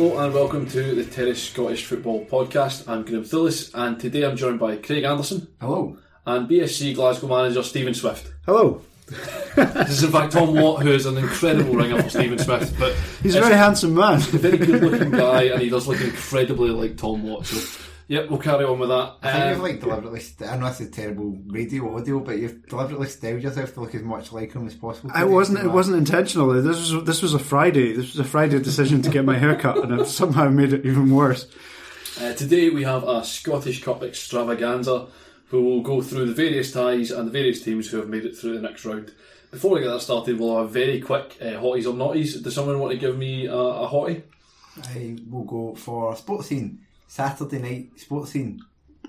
Hello and welcome to the Terrace Scottish Football Podcast. I'm Graham Thillis and today I'm joined by Craig Anderson Hello. and BSC Glasgow manager Stephen Swift. Hello. This is in fact Tom Watt, who is an incredible ringer for Stephen Swift, but He's a very handsome man. a very good looking guy and he does look incredibly like Tom Watt. So, yep, we'll carry on with that. I think Um, you've like deliberately. St- I know this is terrible radio audio, but you've deliberately styled yourself to look as much like him as possible. It wasn't. It wasn't intentional. This was. This was a Friday. This was a Friday decision to get my hair cut, and I've somehow made it even worse. Uh, today we have a Scottish Cup extravaganza who will go through the various ties and the various teams who have made it through the next round. Before we get that started, we'll have a very quick uh, hotties or naughties. Does someone want to give me a, a hottie? I will go for a sports scene. Saturday night sports scene.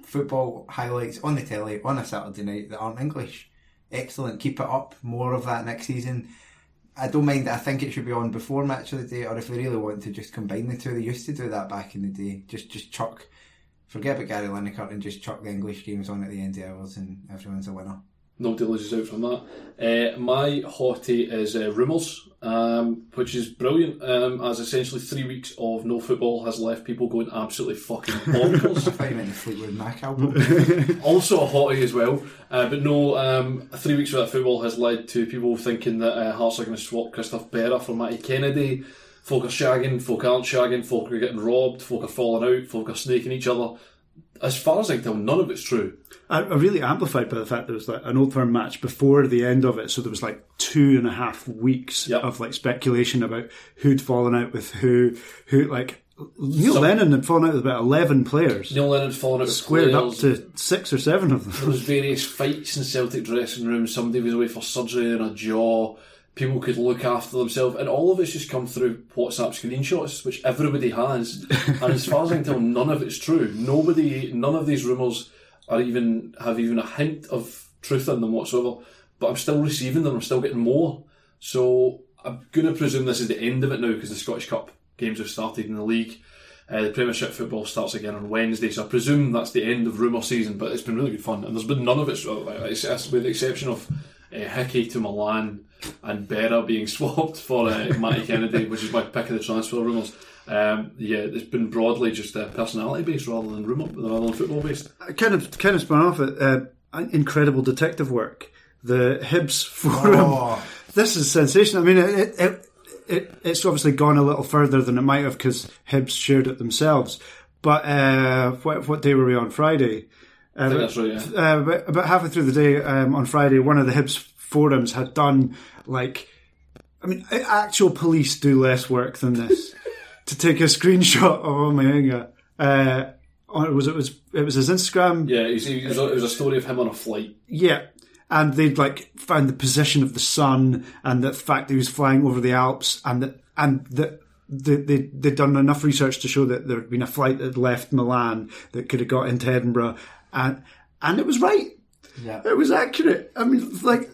Football highlights on the telly on a Saturday night that aren't English. Excellent. Keep it up. More of that next season. I don't mind. I think it should be on before match of the day, or if they really want to just combine the two. They used to do that back in the day. Just just chuck, forget about Gary Lineker and just chuck the English games on at the end of hours, and everyone's a winner. Nobody loses out from that. Uh, my hottie is uh, Rumours, um, which is brilliant, um, as essentially three weeks of no football has left people going absolutely fucking bonkers. I thought you meant the Fleetwood Mac album. also a hottie as well. Uh, but no, um, three weeks without football has led to people thinking that uh, Hearts are going to swap Christophe Berra for Matty Kennedy. Folk are shagging, folk aren't shagging, folk are getting robbed, folk are falling out, folk are snaking each other. As far as I can tell, none of it's true. I, really amplified by the fact there was like an old firm match before the end of it, so there was like two and a half weeks Yep. of like speculation about who'd fallen out with who, who like Neil Some- Lennon had fallen out with about eleven players, Neil Lennon's fallen out with squared up to six or seven of them. There was various fights in Celtic dressing rooms. Somebody was away for surgery on a jaw. People could look after themselves, and all of it's just come through WhatsApp screenshots, which everybody has. and as far as I can tell, none of it's true. Nobody, none of these rumours are even have even a hint of truth in them whatsoever. But I'm still receiving them. I'm still getting more. So I'm going to presume this is the end of it now because the Scottish Cup games have started in the league. Uh, the Premiership football starts again on Wednesday, so I presume that's the end of rumour season. But it's been really good fun, and there's been none of it, uh, with the exception of uh, Hickey to Milan and Berra being swapped for uh, Matty Kennedy, which is my pick of the transfer rumours. Um, yeah, it's been broadly just uh, personality based rather than rumour, rather than football based. I kind of kind of spun off it. Uh, incredible detective work. The Hibs forum. Oh. This is sensational. I mean, it, it, it it's obviously gone a little further than it might have because Hibs shared it themselves. But uh, what, what day were we on Friday? Uh, I think that's right. Yeah. uh, about, about halfway through the day um, on Friday, one of the Hibs forums had done like I mean, actual police do less work than this. To take a screenshot of Omeonga, uh, on, it was it was it was his Instagram Yeah, it was, it, was a, it was a story of him on a flight. Yeah. And they'd like found the position of the sun and the fact that he was flying over the Alps and that and that they, they, they'd done enough research to show that there had been a flight that left Milan that could have got into Edinburgh and and it was right. Yeah. It was accurate. I mean like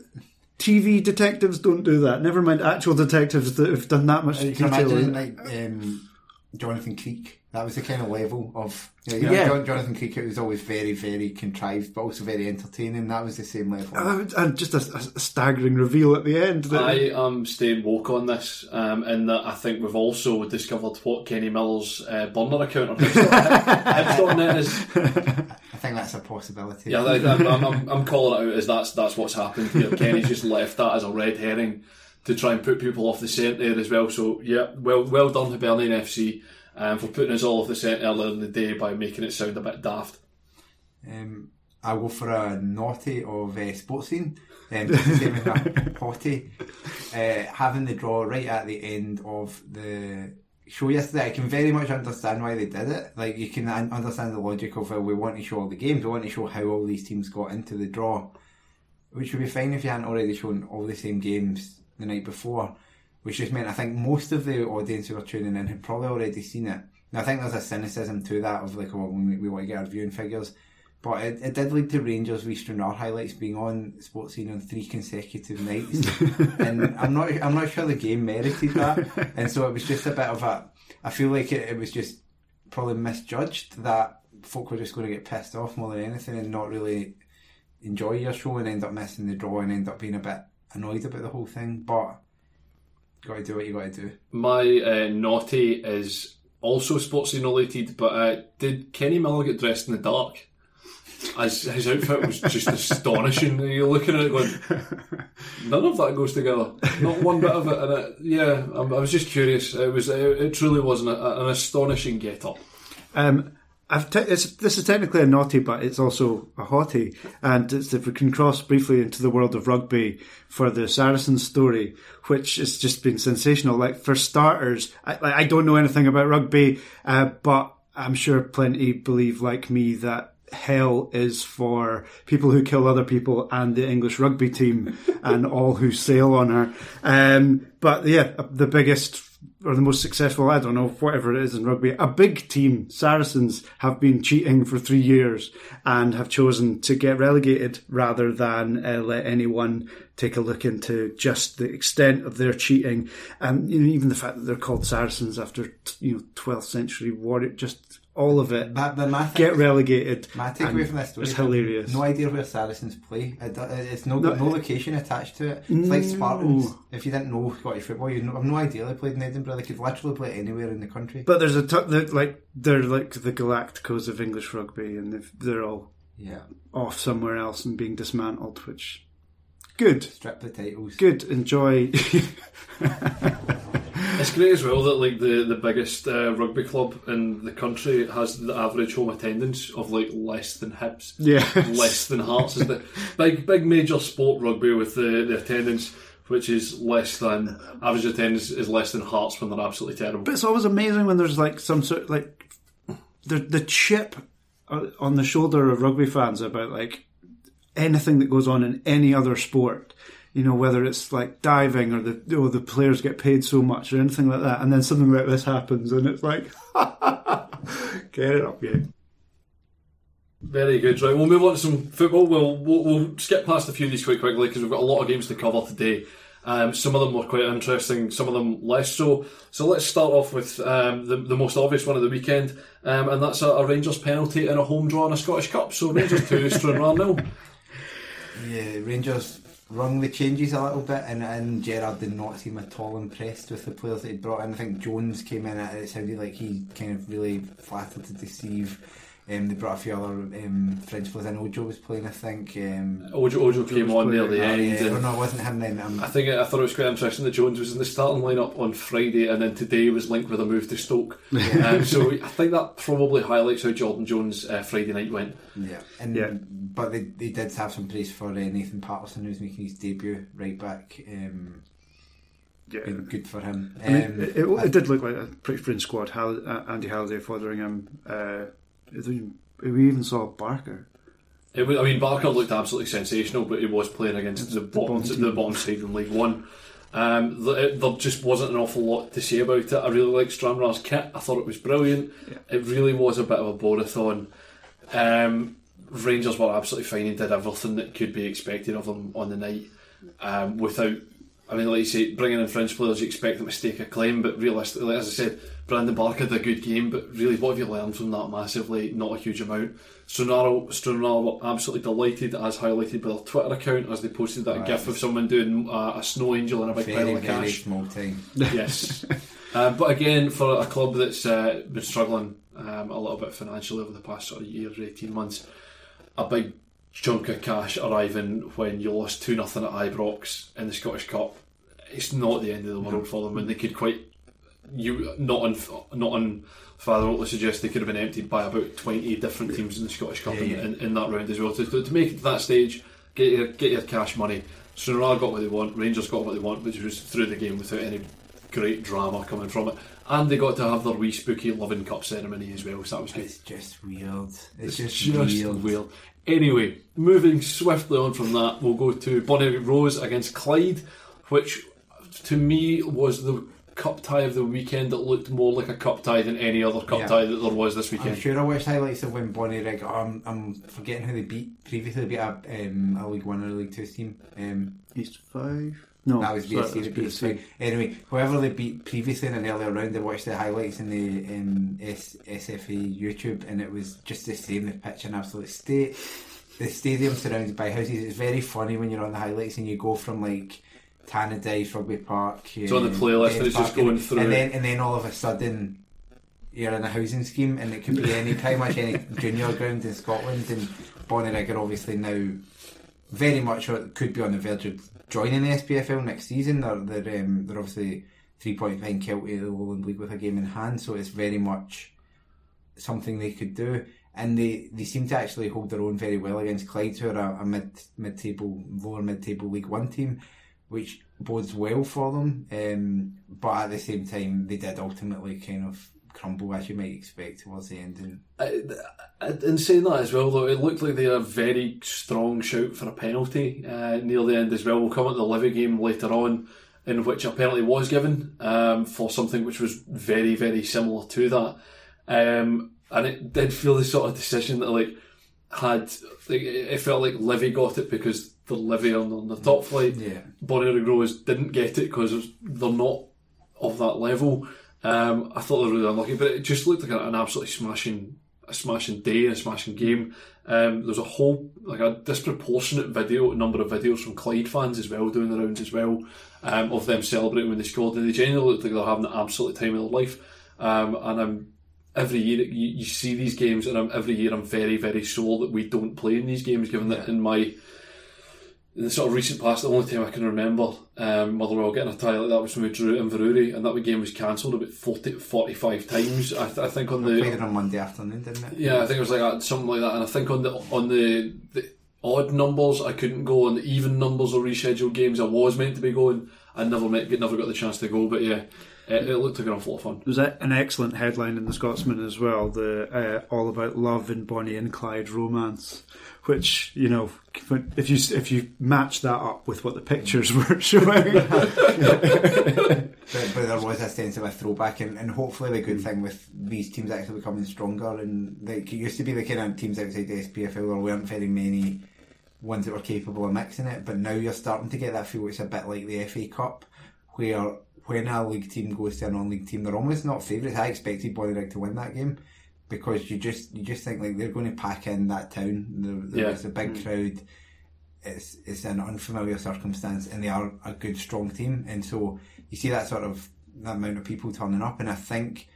TV detectives don't do that. Never mind actual detectives that have done that much You can detail. imagine like um, Jonathan Creek. That was the kind of level of you know, Yeah. Jonathan Creek. It was always very, very contrived, but also very entertaining. That was the same level. Uh, And just a, a staggering reveal at the end. That, I am staying woke on this, um, in that I think we've also discovered what Kenny Miller's uh, burner account on Hibs.net is. I think that's a possibility. Yeah, I'm, I'm, I'm, calling it out as that's that's what's happened here. Kenny's just left that as a red herring to try and put people off the scent there as well. So yeah, well well done Hibernian FC um, for putting us all off the scent earlier in the day by making it sound a bit daft. Um, I'll go for a naughty of uh, sports scene. Um, same as a potty. Uh, having the draw right at the end of the show yesterday, I can very much understand why they did it. Like you can understand the logic of uh, we want to show all the games, we want to show how all these teams got into the draw, which would be fine if you hadn't already shown all the same games the night before. Which just meant I think most of the audience who were tuning in had probably already seen it. Now I think there's a cynicism to that of like, we, we want to get our viewing figures. But it, it did lead to Rangers Stranraer highlights being on Sports Scene on three consecutive nights, and I'm not I'm not sure the game merited that, and so it was just a bit of a. I feel like it, it was just probably misjudged that folk were just going to get pissed off more than anything and not really enjoy your show and end up missing the draw and end up being a bit annoyed about the whole thing. But got to do what you got to do. My uh, naughty is also sportsy related, but uh, did Kenny Miller get dressed in the dark? As his outfit was just astonishing. You're looking at it going, none of that goes together. Not one bit of it. And it, yeah, I, I was just curious. It was. It, it truly was an, an astonishing get up. Um, te- this is technically a naughty, but it's also a hottie. And if we can cross briefly into the world of rugby for the Saracens story, which has just been sensational. Like for starters, I, I don't know anything about rugby, uh, but I'm sure plenty believe like me that hell is for people who kill other people and the English rugby team and all who sail on her. Um, but yeah, the biggest or the most successful, I don't know, whatever it is in rugby, a big team, Saracens, have been cheating for three years and have chosen to get relegated rather than uh, let anyone take a look into just the extent of their cheating. And you know, even the fact that they're called Saracens after, you know, 12th century warrior, just all of it. But, but my Get relegated. My takeaway from this story is hilarious. No idea where Saracens play. It, it's no, No, no, location attached to it. It's like Spartans. If you didn't know Scottish football, you'd have no idea they played in Edinburgh. They could literally play anywhere in the country. But there's a t- they're like they're like the Galacticos of English rugby, and they're all yeah, off somewhere else and being dismantled. Which good, strip potatoes. good. Enjoy. It's great as well that like the the biggest uh, rugby club in the country has the average home attendance of like less than Hibs. Yeah. less than Hearts is the big big major sport rugby with the, the attendance which is less than average attendance is less than Hearts when they're absolutely terrible. But it's always amazing when there's like some sort of like the the chip uh, on the shoulder of rugby fans about like anything that goes on in any other sport. You know, whether it's like diving or the or the players get paid so much or anything like that, and then something like this happens, and it's like, get it up, yeah. Very good. Right, we'll move on to some football. We'll we'll, we'll skip past a few of these quite quickly because we've got a lot of games to cover today. Um, some of them were quite interesting, some of them less so. So let's start off with um, the, the most obvious one of the weekend, um, and that's a, a Rangers penalty in a home draw in a Scottish Cup. So Rangers 2, Stranraer nil. Yeah, Rangers rung the changes a little bit, and, and Gerrard did not seem at all impressed with the players that he brought in. I think Jones came in, and it sounded like he kind of really flattered to deceive. Um, they brought a few other um, French players in. Ojo was playing, I think. Um, Ojo, Ojo came on near the oh, end. yeah, oh, no, it wasn't him then. Um, I think I thought it was quite interesting that Jones was in the starting lineup on Friday, and then today was linked with a move to Stoke. um, so I think that probably highlights how Jordan Jones' uh, Friday night went. Yeah, and Yeah. but they, they did have some praise for uh, Nathan Patterson, who's making his debut right back. Um, Yeah. been good for him. I mean, Um, it, it, it did look like a pretty fringe squad. Hall, uh, Andy Halliday, Fotheringham. Uh, we even saw Barker. It was, I mean, Barker looked absolutely sensational, but he was playing against the bottom, bottom the bottom side in League One. Um, th- it- there just wasn't an awful lot to say about it. I really liked Stranraer's kit. I thought it was brilliant. It really was a bit of a borathon. Um, Rangers were absolutely fine and did everything that could be expected of them on the night. Um, without, I mean, like you say, bringing in French players, you expect them to stake a claim, but realistically, as I said, Brandon Barker did a good game, but really, what have you learned from that massively? Not a huge amount. Stranraer, Stranraer were absolutely delighted, as highlighted by their Twitter account, as they posted that gif of someone doing uh, a snow angel and a big very, pile of very cash. small time. Yes. uh, but again, for a club that's uh, been struggling um, a little bit financially over the past sort of year or 18 months, a big chunk of cash arriving when you lost 2 nothing at Ibrox in the Scottish Cup, it's not the end of the world for them, and they could quite. You not on not on Father to suggest they could have been emptied by about twenty different teams in the Scottish Cup in, in, in that round as well. To, to, make it to that stage, get your get your cash money. Stranraer got what they want, Rangers got what they want, which was through the game without any great drama coming from it. And they got to have their wee spooky loving cup ceremony as well, so that was good. It's just weird. It's, just, Just weird. weird. Anyway, moving swiftly on from that, we'll go to Bonnie Rose against Clyde, which to me was the cup tie of the weekend that looked more like a cup tie than any other cup Yeah. tie that there was this weekend. I'm weekend. sure I watched highlights of when Bonnyrigg. Oh, I'm, I'm forgetting who they beat previously. They beat a, um, a League One or a League Two team. Um, East Fife. No, that was sorry, BSC. that They beat was Spike. Anyway, whoever they beat previously in an earlier round, I watched the highlights in the um, S- SFA YouTube, and it was just the same. The pitch in absolute state. The stadium surrounded by houses. It's very funny when you're on the highlights and you go from like Tannadice, Rugby Park. It's on the um, playlist and it's just going and, through and then and then all of a sudden you're in a housing scheme, and it could be any pretty much any junior ground in Scotland. And Bonnyrigg are obviously now very much could be on the verge of joining the SPFL next season. They're they're, um, they're obviously three points behind Kelty, the Lowland League, with a game in hand, so it's very much something they could do. And they, they seem to actually hold their own very well against Clyde, who are a, a mid mid table, lower mid table League One team, which bodes well for them. Um, but at the same time, they did ultimately kind of crumble, as you might expect, towards the end. And in saying that as well, though, it looked like they had a very strong shout for a penalty uh, near the end as well. We'll come at the Livy game later on, in which apparently was given um, for something which was very, very similar to that. Um, and it did feel the sort of decision that like had like, it felt like Livy got it because they're Livy on, on the top flight. Yeah. Bonnie Rose didn't get it because they're not of that level. Um, I thought they were really unlucky, but it just looked like an absolutely smashing, a smashing day, a smashing game. Um, there's a whole like a disproportionate video number of videos from Clyde fans as well doing the rounds as well um, of them celebrating when they scored, and they genuinely looked like they're having the absolute time of their life. Um, and I'm every year you, you see these games, and I'm, every year I'm very very sore that we don't play in these games, given that in my in the sort of recent past, the only time I can remember um, Motherwell getting a tie like that was when we drew at Inverurie, and that game was cancelled about 40, 45 times. I, th- I think on played the it on Monday afternoon, didn't it? yeah, I think it was like that, something like that. And I think on the on the, the odd numbers, I couldn't go. On the even numbers or rescheduled games, I was meant to be going. I never met, never got the chance to go. But yeah, it, it looked like an awful lot of fun. There was a- an excellent headline in the Scotsman as well, the uh, all about love and Bonnie and Clyde romance, which you know, if you if you match that up with what the pictures were showing, But, but there was a sense of a throwback, and, and hopefully the good thing with these teams actually becoming stronger, and like it used to be the kind of teams outside the SPFL where there weren't very many ones that were capable of mixing it, but now you're starting to get that feel it's a bit like the FA Cup, where when a league team goes to a non-league team, they're almost not favourites. I expected Bonnie to win that game because you just you just think like they're going to pack in that town. There, there Yeah. was a big crowd it's it's an unfamiliar circumstance and they are a good strong team and so you see that sort of that amount of people turning up and I think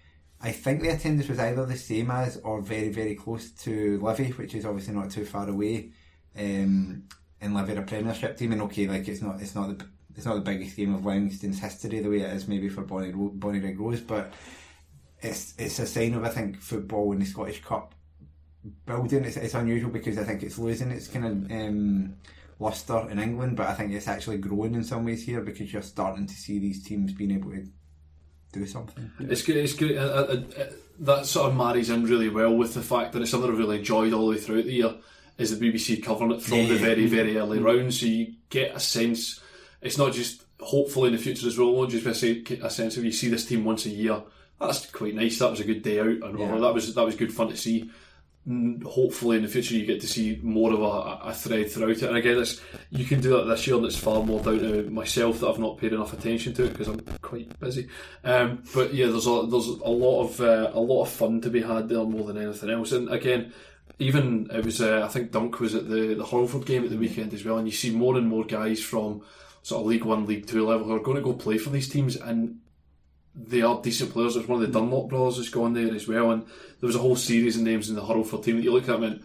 I think the attendance was either the same as or very very close to Livy which is obviously not too far away um, and Livy are a premiership team and okay like it's not it's not the it's not the biggest game of Livingston's history the way it is maybe for Bonnie, Ro- Bonnyrigg Rose but it's it's a sign of I think football in the Scottish Cup building. It's, it's unusual because I think it's losing its kind of um, luster in England, but I think it's actually growing in some ways here because you're starting to see these teams being able to do something. It's good. It's good. Uh, uh, uh, that sort of marries in really well with the fact that it's something I've really enjoyed all the way throughout the year. Is the BBC covering it from Yeah, the very very early rounds, so you get a sense. It's not just hopefully in the future as well. it Won't just be a, se- a sense of you see this team once a year. That's quite nice. That was a good day out, and Yeah. that was that was good fun to see. Hopefully, in the future, you get to see more of a, a thread throughout it. And again, it's you can do that this year, and it's far more down to myself that I've not paid enough attention to it because I'm quite busy. Um, but yeah, there's a there's a lot of uh, a lot of fun to be had there more than anything else. And again, even it was uh, I think Dunk was at the the Hurlford game at the weekend as well, and you see more and more guys from sort of League One, League Two level who are going to go play for these teams, and they are decent players. There's one of the Dunlop brothers that's gone there as well, and there was a whole series of names in the Hurlford team that you look at and went,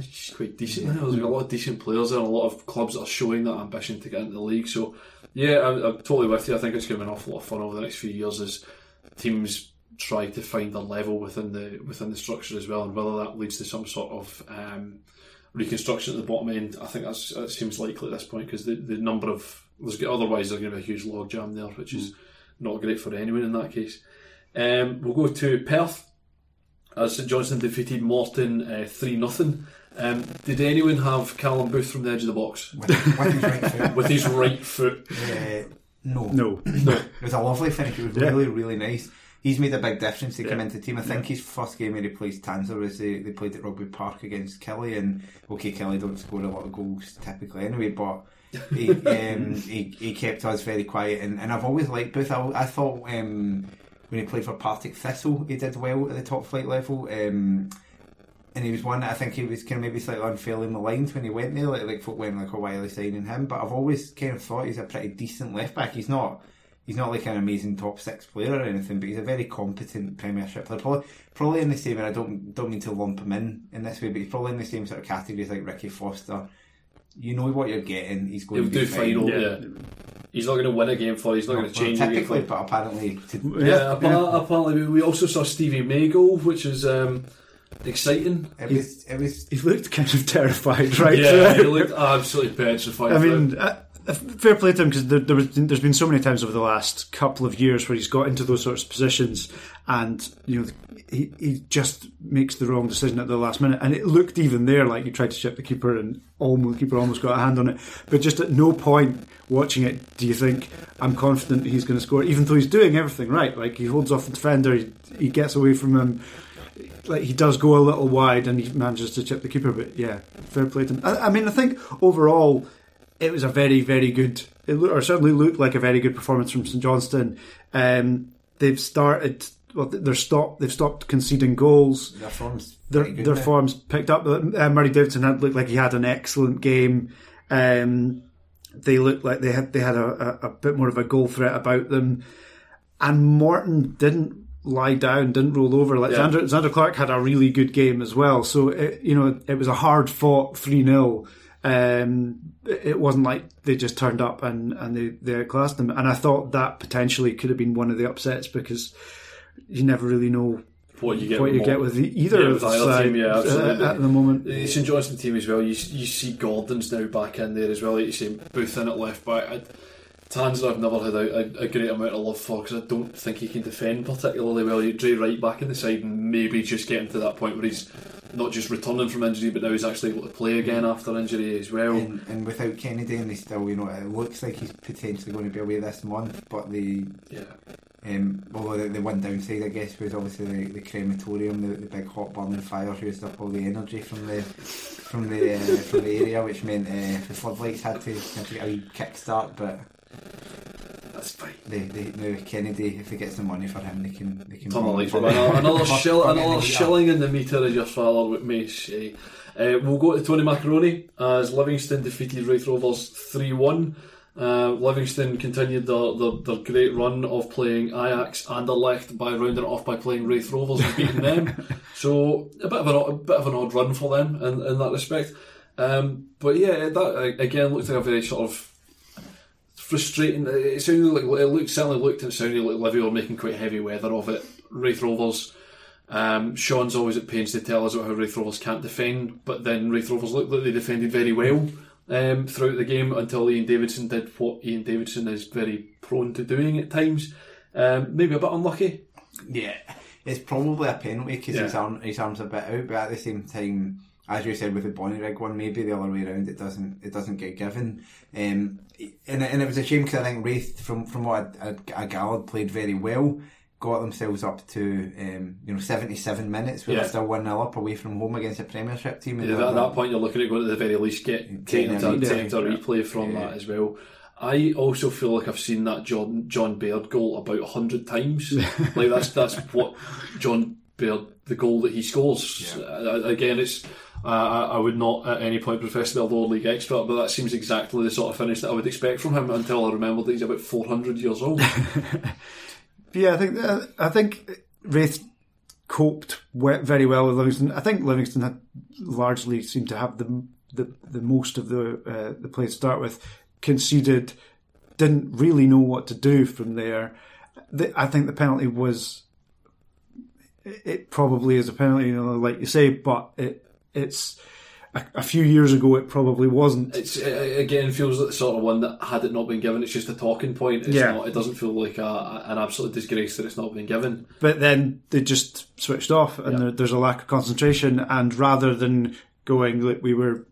just quite decent. now. There's a lot of decent players there, and a lot of clubs that are showing that ambition to get into the league. So, yeah, I'm, I'm totally with you. I think it's going to be an awful lot of fun over the next few years as teams try to find their level within the within the structure as well, and whether that leads to some sort of um, reconstruction at the bottom end. I think that's that seems likely at this point because the, the number of there's otherwise there's going to be a huge log jam there, which is not great for anyone in that case. Um, we'll go to Perth as St Johnstone defeated Morton uh, three 0 um, Did anyone have Callum Booth from the edge of the box With, with his right foot. with his right foot? Uh, no. No. It was a lovely finish. It was Yeah. really, really nice. He's made a big difference to come into the team. I think his first game he replaced Tanser was they, they played at Rugby Park against Killie, and okay, Killie don't score a lot of goals typically anyway, but he, um, he, he kept us very quiet. And, and I've always liked Booth. I, I thought um, when he played for Partick Thistle, he did well at the top flight level. Um, and he was one that I think he was kind of maybe slightly unfairly maligned when he went there. Like, like folk went like, "Oh, why signing him?" But I've always kind of thought he's a pretty decent left back. He's not, he's not like an amazing top six player or anything, but he's a very competent Premiership player. Probably, probably in the same. And I don't don't mean to lump him in in this way, but he's probably in the same sort of categories like Ricky Foster. You know what you're getting. He's going He'll to be do fine. final. Yeah. He's not going to win a game for. you, He's not going to change a game for. typically, but apparently, to, Yeah, apparently, apparently we- we also saw Stevie May go, which is um, exciting. it was it was He looked kind of terrified, right? Yeah, he looked absolutely petrified. I mean, Uh, fair play to him because there, there was, there's been so many times over the last couple of years where he's got into those sorts of positions, and you know he, he just makes the wrong decision at the last minute. And it looked even there like he tried to chip the keeper, and almost the keeper almost got a hand on it. But just at no point watching it do you think I'm confident he's going to score, even though he's doing everything right. Like he holds off the defender, he, he gets away from him. Like he does go a little wide and he manages to chip the keeper, but yeah, fair play to him. I, I mean, I think overall it was a very, very good, it loo- or certainly looked like a very good performance from St Johnstone. Um, they've started, well, they're stopped, they've stopped conceding goals. their form's Their, their now. form's picked up. Uh, Murray Davidson had looked like he had an excellent game. Um, they looked like they had they had a, a, a bit more of a goal threat about them, and Morton didn't lie down, didn't roll over. Like Yeah. Xander, Zander Clark had a really good game as well. So it, you know it was a hard fought three 0 um, it wasn't like they just turned up and, and they, they outclassed them. And I thought that potentially could have been one of the upsets because you never really know what you get, what you get with either Yeah, of the side team, yeah, absolutely. uh, at the moment. The St Johnstone team as well. You you see Gordon's now back in there as well. Like you say, Booth in at left back. I, Tanser I've never had a, a, a great amount of love for because I don't think he can defend particularly well. You Dre right back in the side and maybe just getting to that point where he's not just returning from injury, but now he's actually able to play again after injury as well. And, and without Kennedy, and they still, you know, it looks like he's potentially going to be away this month. But the, yeah, um, although the, the one downside, I guess, was obviously the, the crematorium, the, the big hot burning fires used up all the energy from the from the uh, from the area, which meant uh, the floodlights had to, had to get a kickstart. But that's fine. they, they, now Kennedy, if they get some money for him, they can they can. Turn the lights on. the- Another, another, for- shill, for getting another the heat up. shilling in the meter, as your father may say. Uh, we'll go to Tony Macaroni as Livingston defeated Raith Rovers 3 1. Uh, Livingston continued their, their, their great run of playing Ajax and Anderlecht by rounding it off by playing Raith Rovers and beating them. So a bit of an odd- a bit of an odd run for them in, in that respect. Um, but yeah, that uh, again looked like a very sort of frustrating. It sounded like it looked certainly looked and sounded like Livy were making quite heavy weather of it. Raith Rovers. Um, Sean's always at pains to tell us about how Raith Rovers can't defend, but then Raith Rovers looked like they defended very well um, throughout the game until Iain Davidson did what Iain Davidson is very prone to doing at times. Um, maybe a bit unlucky. Yeah, it's probably a penalty because his Yeah. arm his arms a bit out, but at the same time, as you said with the Bonnyrigg one, maybe the other way around, it doesn't it doesn't get given. Um, and and it was a shame because I think Raith, from from what I, I, I gathered, played very well. Got themselves up to um, you know seventy seven minutes. We Yeah. were still one 0 up away from home against a Premiership team. Yeah, at that point, you're looking at going to the very least get taken a to, replay. taken to a replay from that as well. I also feel like I've seen that John John Baird goal about hundred times. like that's that's what John Baird the goal that he scores. Uh, again, it's uh, I, I would not at any point profess to be a lower league expert, but that seems exactly the sort of finish that I would expect from him. Until I remember that he's about four hundred years old. Yeah, I think uh, I think Raith coped very well with Livingston. I think Livingston had largely seemed to have the the, the most of the uh, the play to start with. Conceded, didn't really know what to do from there. The, I think the penalty was. It it probably is a penalty, you know, like you say, but it it's a, a few years ago it probably wasn't. It's it again feels like the sort of one that had it not been given, it's just a talking point. It's Yeah. not. It doesn't feel like a, an absolute disgrace that it's not been given. but then they just switched off, and there, there's a lack of concentration. And rather than going like we were,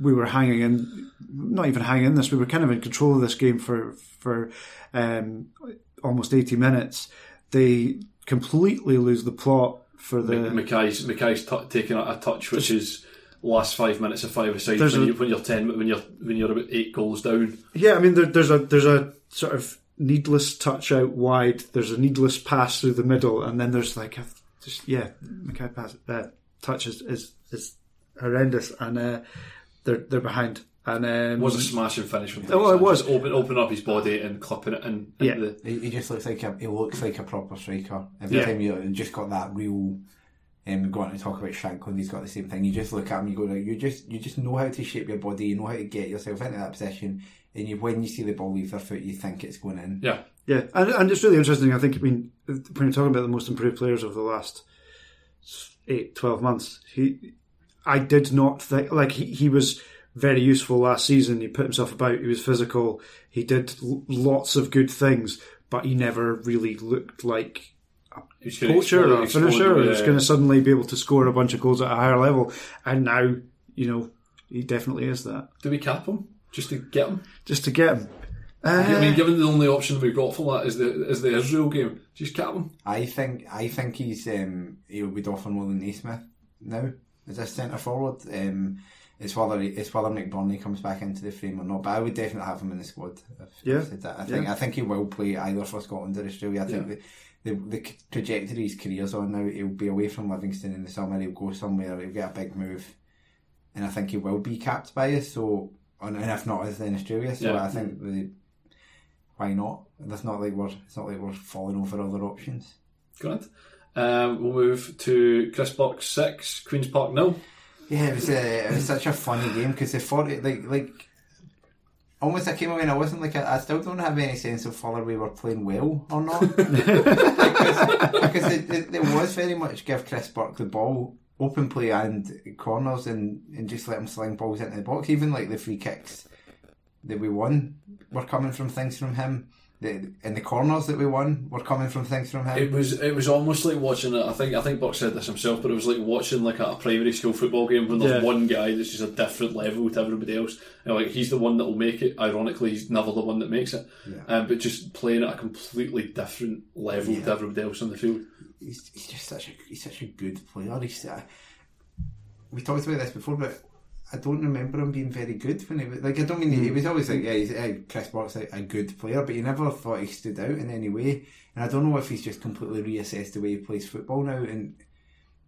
we were hanging in, not even hanging in this, we were kind of in control of this game for for um, almost eighty minutes. They completely lose the plot for the. Mackay's Mackay's t- taking a, a touch, which is last five minutes of five aside when, a- you, when you're ten when you're when you're about eight goals down. Yeah, I mean, there, there's a there's a sort of needless touch out wide. There's a needless pass through the middle, and then there's like a just yeah, Mackay pass uh, touch is, is is horrendous, and uh, they're they're behind. And um, It was a smashing finish from Oh, it was. Just open open up his body and clipping it in. Yeah. the, He, he just looks like a he looks like a proper striker. Every Yeah. time you you just got that real. Um, going to talk about Shankland, he's got the same thing. You just look at him, you go, you just you just know how to shape your body, you know how to get yourself into that position, and you when you see the ball leave their foot, you think it's going in. yeah, Yeah, and, and it's really interesting. I think, I mean, when you're talking about the most improved players of the last eight, 12 months, he, I did not think, like, he, he was very useful last season. He put himself about, he was physical, he did l- lots of good things, but he never really looked like he was a gonna poacher or a finisher explode, who's going to suddenly be able to score a bunch of goals at a higher level. And now, you know, he definitely is that. Do we cap him just to get him? Just to get him. I mean, given the only option we've got for that is the is the Israel game, just cap him. I think I think he's um, he'll be offer more than Naismith now as a centre forward. Um, it's whether he- it's whether McBurnie comes back into the frame or not. But I would definitely have him in the squad. If, Yeah. if. I think Yeah. I think he will play either for Scotland or Australia. I think the, the the trajectory his career's on now, he'll be away from Livingston in the summer. He'll go somewhere. He'll get a big move, and I think he will be capped by us. So, and if not us, then Australia. So Yeah. I think the why not? It's not like we're it's not like we're falling over other options. Grant. Um, we'll move to Chris Buck six, Queens Park nil. Yeah, it was, uh, it was such a funny game because the forty like like almost I came away and I wasn't like I, I still don't have any sense of whether we were playing well or not. Because, because it, it, it was very much give Chris Burke the ball open play and corners and, and just let him sling balls into the box. Even like the free kicks that we won were coming from things from him the, and the corners that we won were coming from things from him It was it was almost like watching it. I think I think Burke said this himself, but it was like watching like a, primary school football game when there's Yeah. one guy that's just a different level to everybody else. And like he's the one that will make it. Ironically, he's never the one that makes it. Um, but just playing at a completely different level to everybody else on the field. he's, he's just such a he's such a good player. He's, uh, we talked about this before, but I don't remember him being very good when he was like. I don't mean he, he hmm. was always like, yeah, he's, yeah Chris Burke's a, a good player, but you never thought he stood out in any way. And I don't know if he's just completely reassessed the way he plays football now. And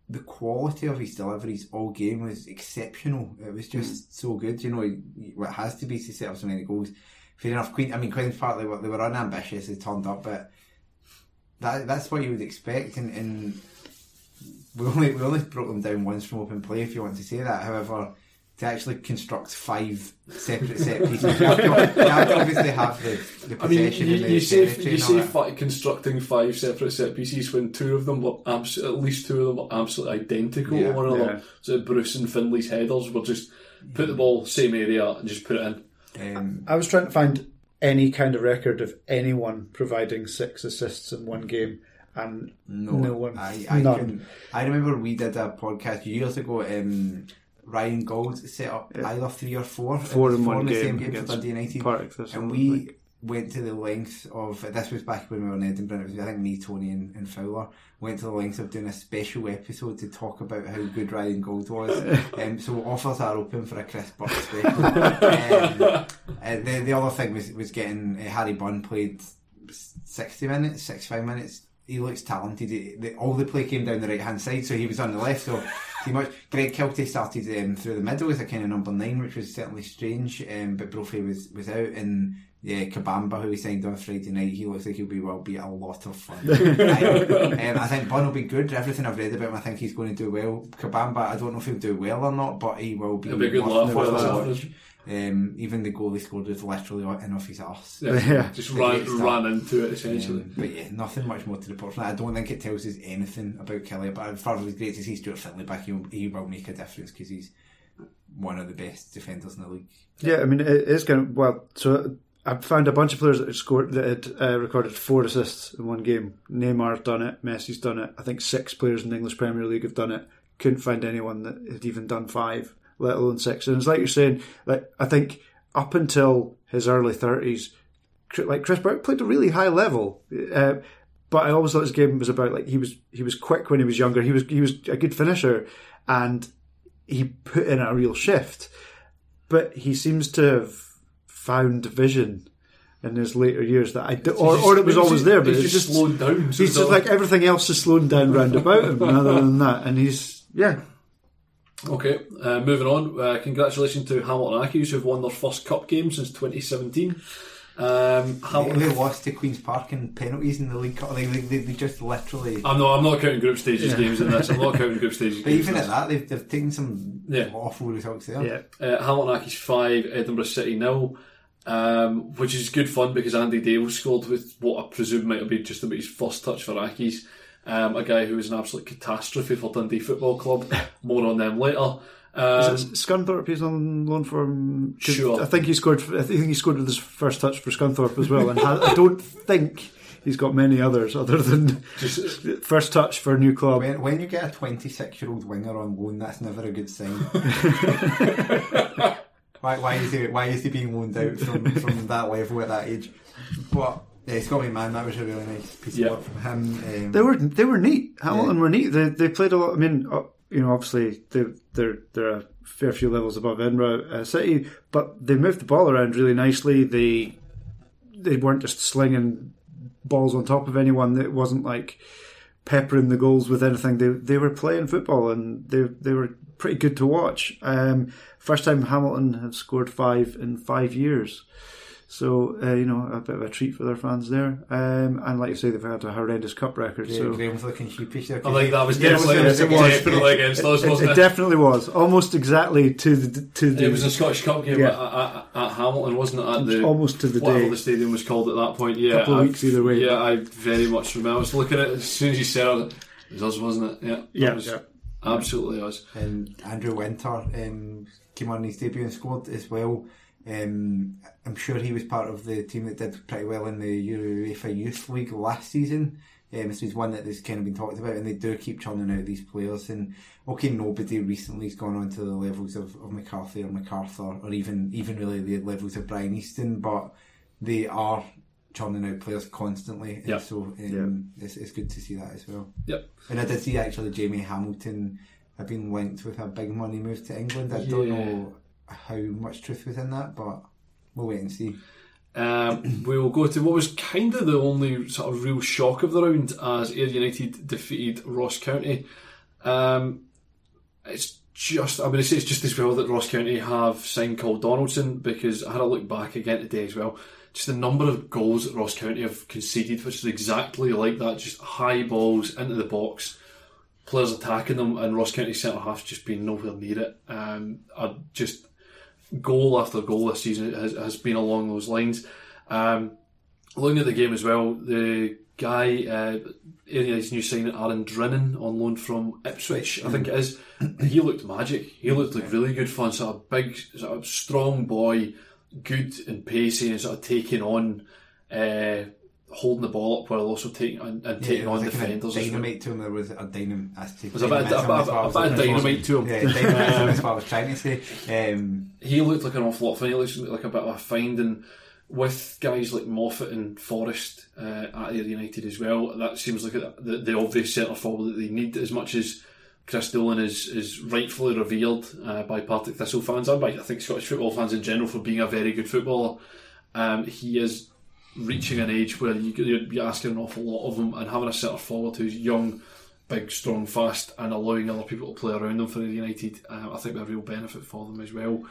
the quality of his deliveries all game was exceptional. It was just hmm. so good. You know, what has to be to set up so many goals. Fair enough. Queen. I mean, Queen's Park. They were they were unambitious. They turned up, but that that's what you would expect. And, and we only we only broke them down once from open play, if you want to say that. However, to actually construct five separate set pieces, you have to, you have to obviously have the, the I mean, possession you, and the you say territory you say that. fi- constructing five separate set pieces when two of them were abs- at least two of them were absolutely identical Yeah, to one another. yeah. So Bruce and Findlay's headers were just put the ball same area and just put it in. Um, I was trying to find any kind of record of anyone providing six assists in one game, and no, no one, I, I, can, I remember we did a podcast years ago. Um, Ryan Gauld set up either three or four, Four in one the game same game against for Dundee United, Thistle, and we think. went to the length of this was back when we were in Edinburgh. It was I think me, Tony, and, and Fowler went to the length of doing a special episode to talk about how good Ryan Gauld was. um, so offers are open for a Chris Burke special. um, uh, the the other thing was was getting uh, Harry Bunn played sixty minutes, sixty five minutes. He looks talented. He, the, all the play came down the right hand side, so he was on the left. So too much. Greg Kiltie started um, through the middle as a kind of number nine, which was certainly strange. Um, but Brophy was was out, and yeah, Kabamba, who we signed on Friday night, he looks like he'll be will be a lot of fun. I, um, I think Bunn will be good. Everything I've read about him, I think he's going to do well. Kabamba, I don't know if he'll do well or not, but he will be. He'll be a good laugh, worth worth a laughing. watch. Um, even the goal he scored was literally in off his arse. Yeah, Yeah. just Big ran, ran into it essentially. Um, but yeah, nothing much more to report from that. I don't think it tells us anything about Killie. But as far as it's great to see Stuart Findlay back, he will, he will make a difference because he's one of the best defenders in the league. Yeah, I mean, it is kind of well. So I found a bunch of players that had scored that had uh, recorded four assists in one game. Neymar's done it. Messi's done it. I think six players in the English Premier League have done it. Couldn't find anyone that had even done five, let alone six. And it's like you're saying, like I think up until his early thirties, like Chris Burke played a really high level. Uh, but I always thought his game was about like he was he was quick when he was younger. He was he was a good finisher, and he put in a real shift. But he seems to have found vision in his later years that I do, or, He's or it was always just- there. But he's it's just just slowed down, so He's just like everything else is slowing down round about him. Other than that, and he's yeah. Okay, uh, moving on. Uh, congratulations to Hamilton Accies who've won their first cup game since 2017. Um, They, Hamilton, they lost to Queen's Park in penalties in the League Cup. They, they, they just literally. I'm not. I'm not counting group stages games in this. I'm not counting group stages. But games even at that, they've, they've taken some Yeah. awful results there. Yeah, Uh, Hamilton Accies five, Edinburgh City nil, um, which is good fun because Andy Dale scored with what I presume might have been just about his first touch for Accies. Um, a guy who was an absolute catastrophe for Dundee Football Club. More on them later. Um, Is it Scunthorpe he's on loan from. 'cause Sure. I think he scored. I think he scored with his first touch for Scunthorpe as well, and I don't think he's got many others other than just, first touch for a new club. When, when you get a 26 year old winger on loan, that's never a good sign. why, why, is he, why is he being loaned out from, from that level at that age? But yeah, Scotty Man, that was a really nice piece Yeah. of work from him. Um, They were they were neat. Hamilton were neat. They they played a lot. I mean, uh, you know, obviously they they're they're a fair few levels above Edinburgh uh, City, but they moved the ball around really nicely. They they weren't just slinging balls on top of anyone. It wasn't like peppering the goals with anything. They they were playing football and they they were pretty good to watch. Um, first time Hamilton have scored five in five years. So uh, you know a bit of a treat for their fans there, um, and like you say, they've had a horrendous cup record. yeah, so Graham's looking sheepish there. I think that was Yeah, it was- definitely, it was- it was- definitely against us, it, wasn't it it? definitely was almost exactly to the to the It was a Scottish Cup game Yeah. at, at, at Hamilton, wasn't it? At the, almost to the whatever day. the stadium was called at that point. Yeah, Couple of I- weeks either way. Yeah, I very much remember. I was looking at it as soon as you said it. It was us, wasn't it? Yeah, Yeah, it was yeah. absolutely us. And Andrew Winter um, came on his debut and scored as well. Um, I'm sure he was part of the team that did pretty well in the UEFA Youth League last season. Um, so he's one that has kind of been talked about, and they do keep churning out these players. And okay, nobody recently has gone on to the levels of, of McCarthy or McArthur, or even even really the levels of Brian Easton, but they are churning out players constantly. And Yeah. so um, it's, it's good to see that as well. Yep. And I did see actually Jamie Hamilton have been linked with a big money move to England. I don't know how much truth was in that, but we'll wait and see. Um, we will go to what was kind of the only sort of real shock of the round as Ayr United defeated Ross County. Um, it's just, I'm going to say it's just as well that Ross County have signed Coll Donaldson because I had a look back again today as well. Just the number of goals that Ross County have conceded, which is exactly like that, just high balls into the box, players attacking them, and Ross County centre half's just been nowhere near it. Um, I just goal after goal this season has, has been along those lines. Um, looking at the game as well, the guy, uh, his new signing Aaron Drinan on loan from Ipswich, I think it is. He looked magic. He looked like really good fun. Sort of big, sort of strong boy, good and pacey, and sort of taking on, uh, holding the ball up while also taking and, and taking on was a kind of defenders. dynamite to him. There was a dynam. I say a bit of- dynamism a bit is what I of- was a bit of dynamite to him. Yeah, is what I was trying to say. Um, he looked like an awful lot of fun. He looks like a bit of a find, and with guys like Moffat and Forrest uh, at Ayr United as well, that seems like a, the, the obvious centre forward that they need as much as Kris Doolan is, is rightfully revered uh, by Partick Thistle fans and by I think Scottish football fans in general for being a very good footballer. Um, he is reaching an age where you, you'd be asking an awful lot of them and having a centre forward who's young, big, strong, fast, and allowing other people to play around them for Ayr United, um, I think be a real benefit for them as well.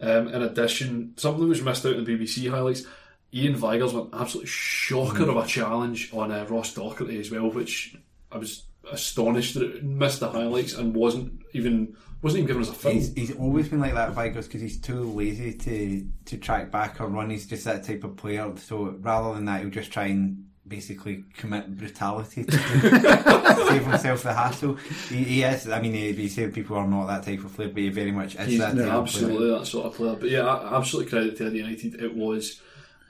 Um, in addition, something that was missed out in the BBC highlights. Ian Vigurs went absolute shocker of a challenge on uh, Ross Docherty as well, which I was astonished that it missed the highlights and wasn't even wasn't even given us a film. He's, he's always been like that, Vigurs, because he's too lazy to, to track back or run. He's just that type of player. So rather than that, he'll just try and basically commit brutality to save himself the hassle. He, he is. I mean, he, he said people are not that type of player, but he very much is He's that type of player. absolutely that sort of player. But yeah, absolutely credit to United. It was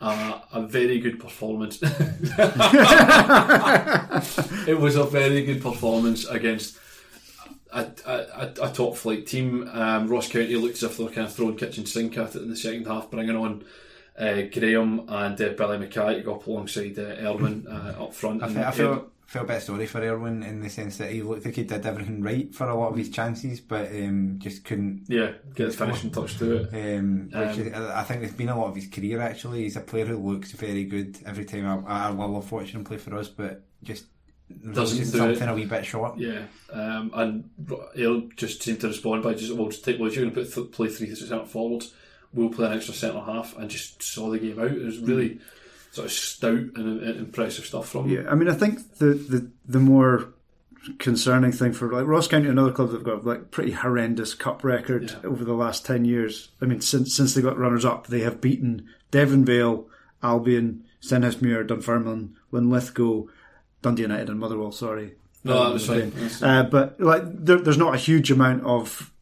uh, a very good performance. it was a very good performance against a, a, a top flight team. Um, Ross County looked as if they were kind of throwing kitchen sink at it in the second half, bringing on. Uh, Graham and uh, Billy Mackay to go up alongside uh, Erwin uh, up front. I, and, I feel feel a bit sorry for Erwin in the sense that he looked like he did everything right for a lot of his chances, but um, just couldn't. yeah, get the finishing touch to it. Um, which Um, is, I I think it's been a lot of his career actually. He's a player who looks very good every time. I, I love watching him play for us, but just Doesn't do something it. a wee bit short. Yeah, um, and he'll just seem to respond by just well, just take well, you're going to put th- play three centre forwards. We'll play an extra centre half, and just saw the game out. It was really sort of stout and, and impressive stuff from him. Yeah, I mean, I think the, the, the more concerning thing for like Ross County, another club that've got like pretty horrendous cup record Yeah. over the last ten years. I mean, since since they got runners up, they have beaten Deveronvale, Albion, Stenhousemuir, Dunfermline, Linlithgow, Dundee United, and Motherwell. Sorry, No, that was fine. Uh, but like, there, there's not a huge amount of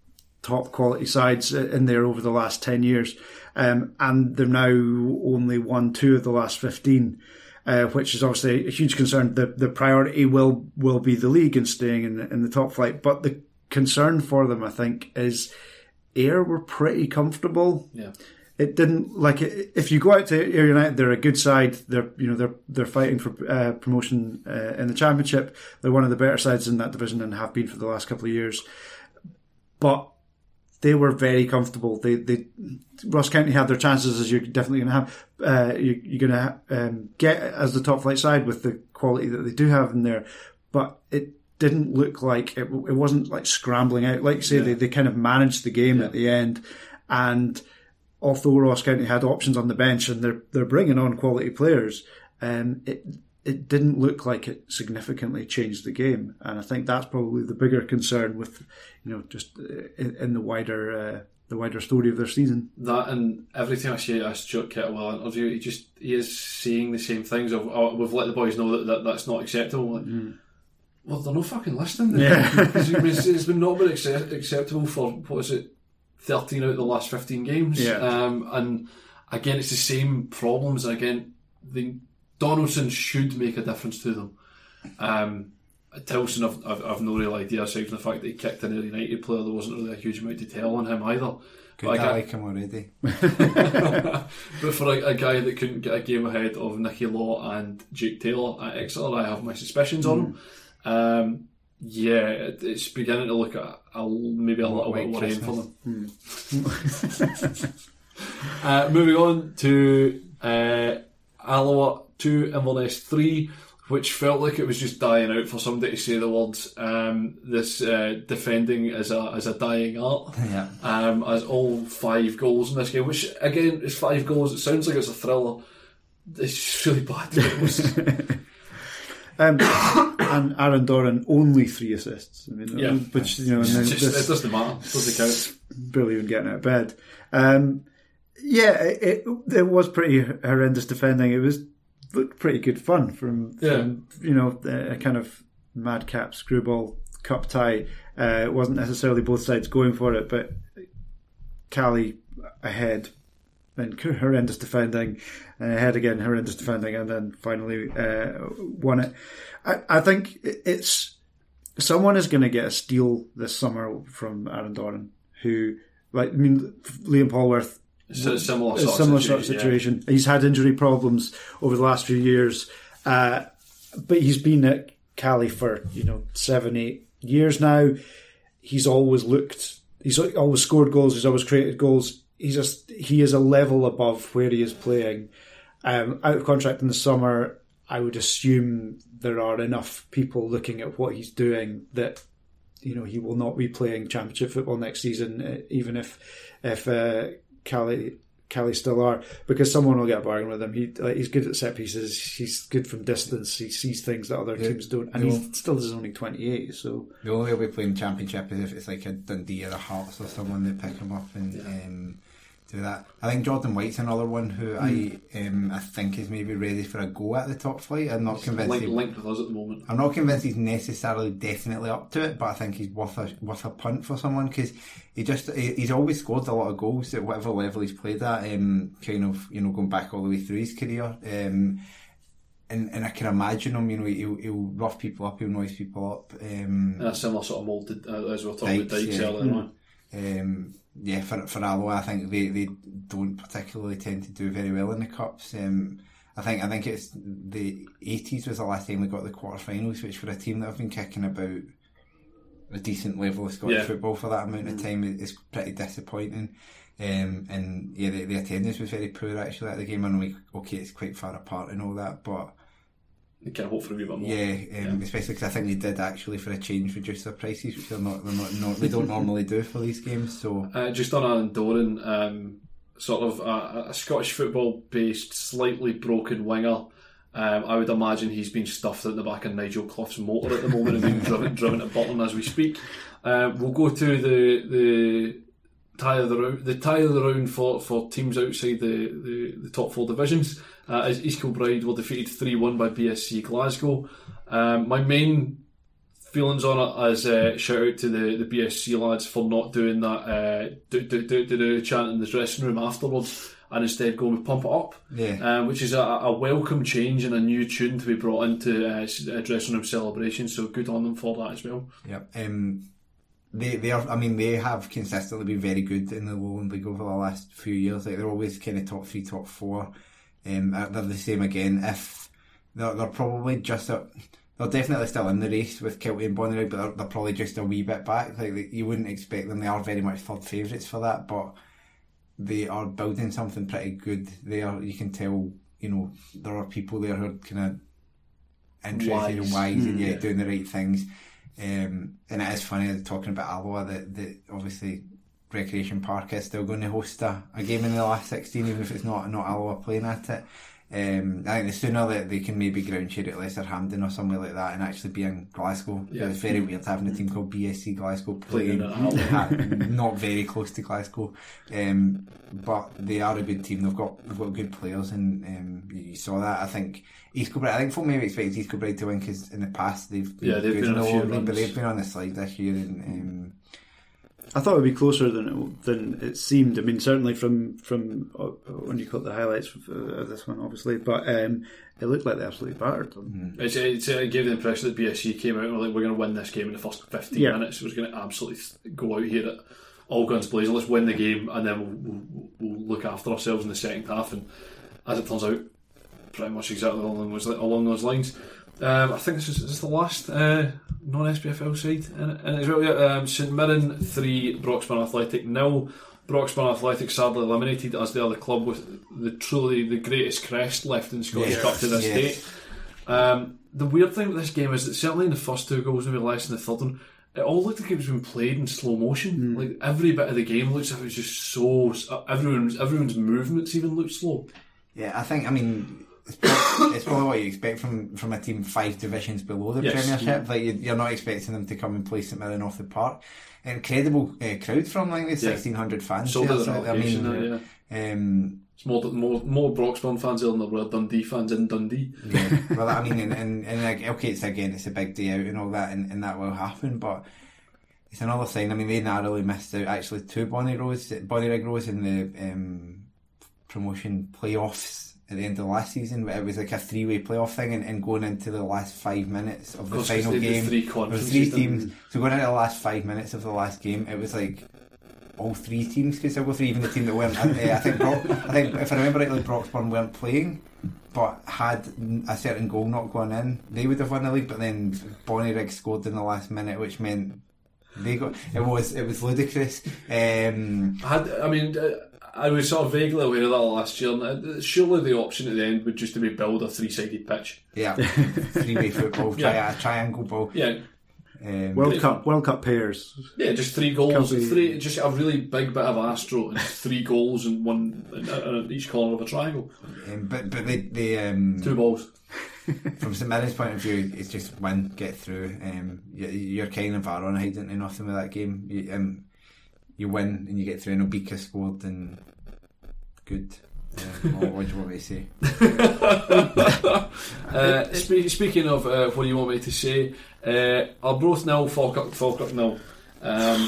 top quality sides in there over the last ten years, um, and they've now only won two of the last fifteen, uh, which is obviously a huge concern. The the priority will will be the league and staying in the, in the top flight, but the concern for them, I think, is Ayr were pretty comfortable yeah, it didn't like if you go out to Ayr United, they're a good side. They're you know they're they're fighting for uh, promotion uh, in the championship. They're one of the better sides in that division and have been for the last couple of years. But they were very comfortable. They they Ross County had their chances as you're definitely going to have. Uh, you, you're going to um, get as the top flight side with the quality that they do have in there, but it didn't look like it. It wasn't like scrambling out. Like you say, they they kind of managed the game at the end, and although Ross County had options on the bench and they're they're bringing on quality players, um, it it didn't look like it significantly changed the game, and I think that's probably the bigger concern with you know just uh, in, in the wider uh, the wider story of their season. that and every time I see a Stuart Kettlewell interview, he just he is saying the same things. Of oh, we've let the boys know that, that that's not acceptable. Like, Well, they're not fucking listening. Yeah. it's, been- it's been not been accept- acceptable for what is it, thirteen out of the last fifteen games. Yeah. Um, and again, it's the same problems. And again, the Donaldson should make a difference to them. Um, Tillson, I've, I've, I've no real idea aside from the fact that he kicked an Ayr United player. There wasn't really a huge amount to tell on him either. Good, But I like him already. but for a, a guy that couldn't get a game ahead of Nicky Law and Jake Taylor at Exeter, I have my suspicions on him. Um, yeah, it, it's beginning to look at a, maybe a little bit worrying for them. uh, moving on to uh, Alloa 2, Inverness 3, which felt like it was just dying out for somebody to say the words um, this uh, defending as a, is a dying art Yeah. um, as all five goals in this game, which again is five goals. It sounds like it's a thriller. It's really bad. Um, and Aaron Doran only three assists. I mean, Yeah. which you know, and then just, this- it doesn't matter. It doesn't count. barely even getting out of bed. Um, yeah, it, it was pretty horrendous defending. It was looked pretty good fun from, Yeah. from you know a kind of madcap screwball cup tie. Uh, it wasn't necessarily both sides going for it, but Caley ahead and horrendous defending, and ahead again, horrendous defending, and then finally uh, won it. I, I think it's someone is going to get a steal this summer from Aaron Doran, who, like, I mean, Liam Polworth It's a similar a sort similar of sort of situation. situation. He's had injury problems over the last few years, uh, but he's been at Caley for you know seven, eight years now. He's always looked. He's always scored goals. He's always created goals. He's just he is a level above where he is playing. Um, out of contract in the summer, I would assume there are enough people looking at what he's doing that you know he will not be playing championship football next season, uh, even if if uh, Caley Caley still are, because someone will get a bargain with him. He like, he's good at set pieces. He's good from distance. He sees things that other teams don't, and he still is only twenty eight. So The only way we play in championship is if it's like a Dundee or a Hearts or someone that pick him up and um, do that. I think Jordan White's another one who I um, I think is maybe ready for a go at the top flight. I'm not convinced. Linked, he- linked with us at the moment. I'm not convinced he's necessarily definitely up to it, but I think he's worth a worth a punt for someone because he just he, he's always scored a lot of goals at whatever level he's played at. Um, kind of you know going back all the way through his career. Um, and, and I can imagine him, you know, he'll, he'll rough people up, he'll noise people up. Um, And a similar sort of mould uh, as we were talking about Dykes, Dykes yeah. earlier on. Um, yeah, for for Alloa, I think they, they don't particularly tend to do very well in the cups. Um, I think I think it's the eighties was the last time we got the quarterfinals, which for a team that have been kicking about a decent level of Scottish Yeah. football for that amount of time is is pretty disappointing. Um, and yeah, the, the attendance was very poor actually at the game. I know, we, okay, it's quite far apart and all that, but You can hope for a bit more. yeah, um, especially because I think they did actually for a change reduce their prices, which they're not, they're not, not they don't normally do for these games. So Uh, just on Alan Doran, um, sort of a, a Scottish football based, slightly broken winger. Um, I would imagine he's been stuffed at the back of Nigel Clough's motor at the moment and being driven, driven to Burton as we speak. Um, we'll go to the the tie of the round, the tie of the round for, for teams outside the, the, the top four divisions. Uh, as East Kilbride were defeated three one by BSC Glasgow. Um, my main feelings on it as uh, shout out to the, the BSC lads for not doing that uh, do, do, do, do, do chant in the dressing room afterwards and instead going with pump it up Yeah. um, which is a, a welcome change and a new tune to be brought into uh, uh, dressing room celebration so good on them for that as well Yep. Um, they they are. I mean, they have consistently been very good in the Lowland League over the last few years. Like they're always kind of top three, top four. Um, uh, they're the same again. If they're, they're probably just a, they're definitely still in the race with Kelty and Bonnyrigg, but they're, they're probably just a wee bit back. Like they- you wouldn't expect them. They are very much third favourites for that, but they are building something pretty good. They are. You can tell. You know, there are people there who are kind of interested Wise. and wise and yeah, doing the right things. Um, and it is funny talking about Alloa that, that obviously Recreation Park is still going to host a, a game in the last 16 even if it's not not Alloa playing at it. Um, I think the sooner that they can maybe ground share at Lesser Hampden or somewhere like that and actually be in Glasgow. Yeah. It's very weird having a team called BSC Glasgow Playing playing at- not very close to Glasgow. Um, but they are a good team. They've got they've got good players, and um, you saw that. I think East Kilbride. I think folk maybe expect East Kilbride to win because in the past they've been Yeah, they've good been on a the few League, but they've been on the slide this year. And um, I thought it would be closer than it, than it seemed. I mean, certainly from from uh, when you caught the highlights of, uh, of this one, obviously, but um, it looked like they absolutely battered them. it's, it's, it gave the impression that BSC came out and were like we're going to win this game in the first 15 Yeah. minutes it was going to absolutely go out here at all guns blazing let's win the game and then we'll, we'll, we'll look after ourselves in the second half and as it turns out pretty much exactly along those, along those lines um, I think this is, is the last uh, non-SPFL side in it, in as well. Yeah, um, St Mirren 3, Broxburn Athletic nil. Broxburn Athletic sadly eliminated as they are the club with the truly the greatest crest left in Scottish Yes, Cup to this yes. date. Um, the weird thing with this game is that certainly in the first two goals, maybe less than the third one, it all looked like it was being played in slow motion. Like every bit of the game looks like it was just so. Everyone's everyone's movements even looked slow. yeah, I think I mean. It's probably, it's probably what you expect from, from a team five divisions below the Yes. Premiership. Like you, you're not expecting them to come and play St Mirren off the park. Incredible uh, crowd from like the Yeah. sixteen hundred fans. Sold there, so, I mean, uh, yeah. Um, It's more more more fans than there were Dundee fans in Dundee. Yeah. well, I mean, and, and, and like, okay, it's again, it's a big day out and all that, and, and that will happen, but it's another sign. I mean, they narrowly missed out actually two Bonnie Rose, Bonnyrigg Rose in the um, promotion playoffs at the end of the last season. But it was like a three way playoff thing, and, and going into the last five minutes of the final game, three there was three teams. So going into the last five minutes of the last game, it was like all three teams could still go through, even the team that weren't. Uh, I think, Brock, I think if I remember rightly, Broxburn weren't playing, but had a certain goal not gone in, they would have won the league. But then Bonnyrigg scored in the last minute, which meant they got. It was it was ludicrous. Um, I had, I mean, uh, I was sort of vaguely aware of that last year. and uh, surely the option at the end would just to be build a three-sided pitch. yeah, three way football, tri- Yeah. a triangle ball. Yeah, Um, World Cup, World Cup pairs. yeah, just three goals, Can't be- three, just a really big bit of astro and three goals and one in, in each corner of a triangle. um, but but they, they um, Two balls. from St Mirren's point of view, it's just win, get through. Um, you, you're kind of far on hiding into nothing with that game. You, um, you win and you get through, and Obika scored, and good. Um, what, what do you want me to say? Uh, spe- speaking of uh, what do you want me to say, uh, Arbroath nil, Falkirk, Falkirk nil. Um,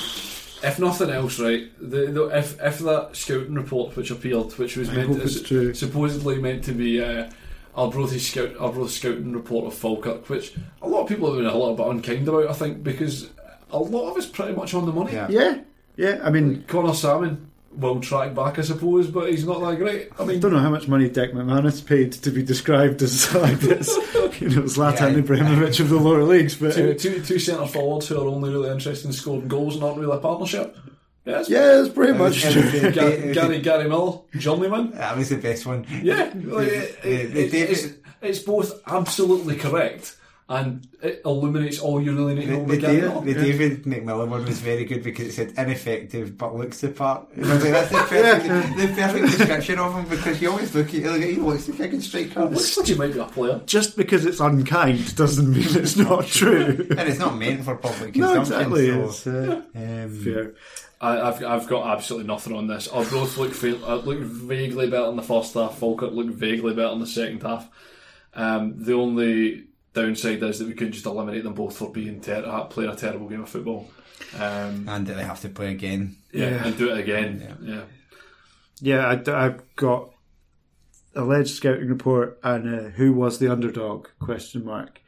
if nothing else, right, the, the, if if that scouting report which appeared, which was I meant to, supposedly meant to be uh, Arbroath's scout Arbroath scouting report of Falkirk, which a lot of people have been a little bit unkind about, I think, because a lot of it's pretty much on the money. Yeah. Yeah, yeah. I mean, Conor Sammon will track back, I suppose, but he's not that great. I I mean, don't know how much money Dec McManus paid to be described as like this. you know, Zlatan Yeah. Ibrahimovic of the lower leagues, but two, uh, two, two centre forwards who are only really interested in scoring goals and aren't really a partnership. Yes. yeah, it's pretty much It was- true. it Gary, Gary, Gary Miller, journeyman. That was the best one. Yeah, like, it, it, the it- David- it's, it's both absolutely correct and it illuminates all you really need to The, know the, about David, the David McMillan one was very good because it said ineffective but looks the part. And I was like, that's the perfect, the perfect description of him because you always look at it like he looks like a good striker. Looks like he might be a player. Just because it's unkind doesn't mean it's not true. and it's not meant for public no, exactly. so, It's uh, um, fair. I, I've I've got absolutely nothing on this. Arbroath look fa- uh, look vaguely better in the first half. Falkirk looked vaguely better in the second half. Um, the only downside is that we couldn't just eliminate them both for being ter- uh, playing a terrible game of football. Um, and they have to play again. yeah, Yeah. and do it again. Yeah. Yeah, I, have got alleged scouting report and uh, who was the underdog? Question mark.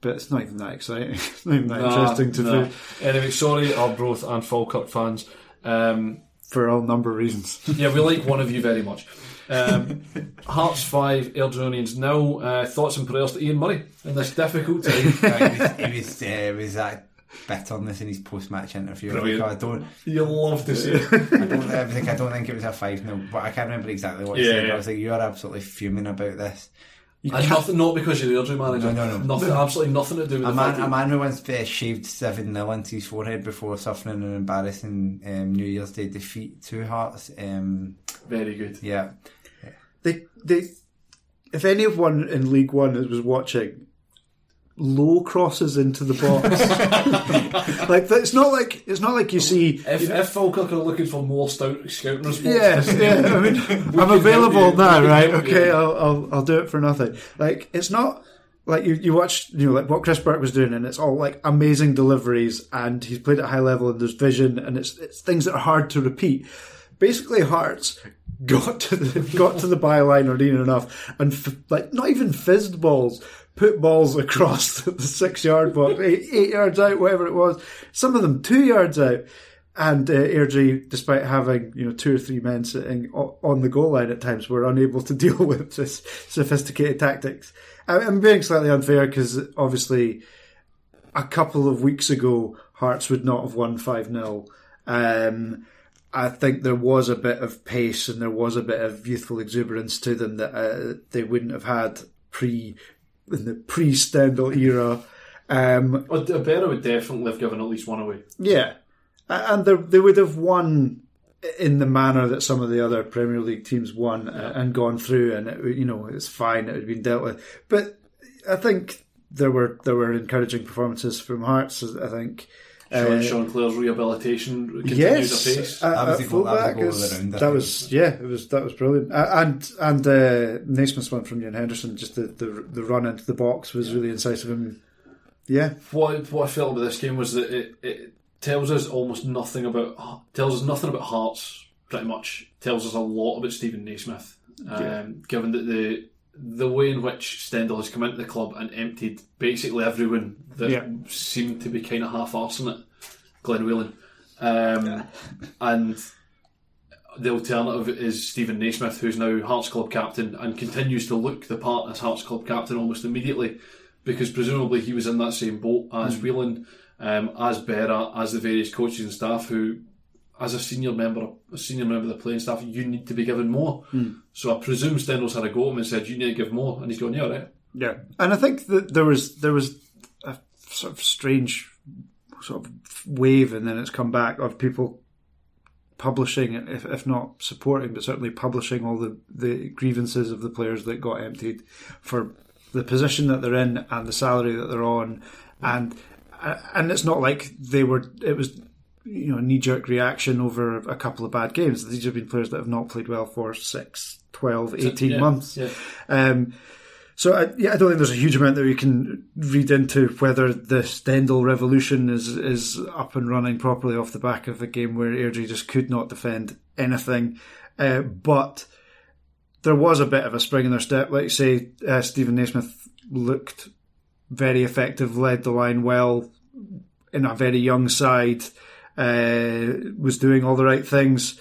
But it's not even that exciting. It's not even that interesting to no. do Anyway, sorry, Arbroath and Falkirk fans. Um, for all number of reasons. yeah, we like one of you very much. Um, Hearts 5, Airdrieonians now. Uh, thoughts and prayers to Ian Murray in this difficult time. Uh, he was, was, uh, was that bit on this in his post match interview. Brilliant. I don't, You'll love to see it. I don't, I think I don't think it was a five 0 but I can't remember exactly what he Yeah, said. yeah. I was like, you are absolutely fuming about this. And nothing, not because you're the injury manager. No, no, no. Nothing, absolutely nothing to do with A man, fact a man who once uh, shaved 7 0 into his forehead before suffering an embarrassing um, New Year's Day defeat to Hearts. Um, Very good. yeah. They, they, if anyone in League One was watching, low crosses into the box. like it's not like it's not like you see. If, if Falkirk are looking for more stout scouting response, Yeah, yeah. I mean, I'm available now, right? Okay, I'll, I'll I'll do it for nothing. Like it's not like you you watch you know like what Chris Burke was doing, and it's all like amazing deliveries, and he's played at a high level, and there's vision, and it's it's things that are hard to repeat. Basically, Hearts got to the got to the byline early enough, and f- like not even fizzed balls. Put balls across the six yard box, eight, eight yards out, whatever it was. Some of them two yards out. And uh, Airdrie, despite having you know two or three men sitting on the goal line at times, were unable to deal with this sophisticated tactics. I- I'm being slightly unfair because obviously a couple of weeks ago Hearts would not have won five 0 um, I think there was a bit of pace and there was a bit of youthful exuberance to them that uh, they wouldn't have had pre in the pre Stendel era. Um, Abera would definitely have given at least one away. yeah, and they they would have won in the manner that some of the other Premier League teams won uh, and gone through, and it, you know it's fine. It had been dealt with, but I think there were there were encouraging performances from Hearts. I think Sean, Sean Clare's rehabilitation continues Yes, apace. uh, That was at the that was fullback the goal of is- the round, I that was yeah, it was that was brilliant. Uh, and and uh, Naismith's one from Ian Henderson, just the, the the run into the box was really incisive. And yeah, what what I felt about this game was that it, it tells us almost nothing about tells us nothing about Hearts. Pretty much tells us a lot about Stephen Naismith. Um, Given that the the way in which Stendel has come into the club and emptied basically everyone that Yeah. seemed to be kind of half arsing it, Glenn Whelan, um, and the alternative is Stephen Naismith, who's now Hearts club captain and continues to look the part as Hearts club captain almost immediately, because presumably he was in that same boat as Whelan, um, as Berra, as the various coaches and staff who, as a senior member, a senior member of the playing staff, you need to be given more. Hmm. So I presume Stendel's had a go at him and said, "You need to give more," and he's going, "Yeah, right." yeah. And I think that there was there was a sort of strange sort of wave, and then it's come back of people publishing, if, if not supporting, but certainly publishing all the, the grievances of the players that got emptied for the position that they're in and the salary that they're on, and uh, and it's not like they were. It was you know knee jerk reaction over a couple of bad games. These have been players that have not played well for six, 12, 18 Yeah, months. yeah. Um, so I, yeah, I don't think there's a huge amount that we can read into whether the Stendel revolution is is up and running properly off the back of a game where Airdrie just could not defend anything. Uh, but there was a bit of a spring in their step. Like say, uh, Stephen Naismith looked very effective, led the line well in a very young side, uh, was doing all the right things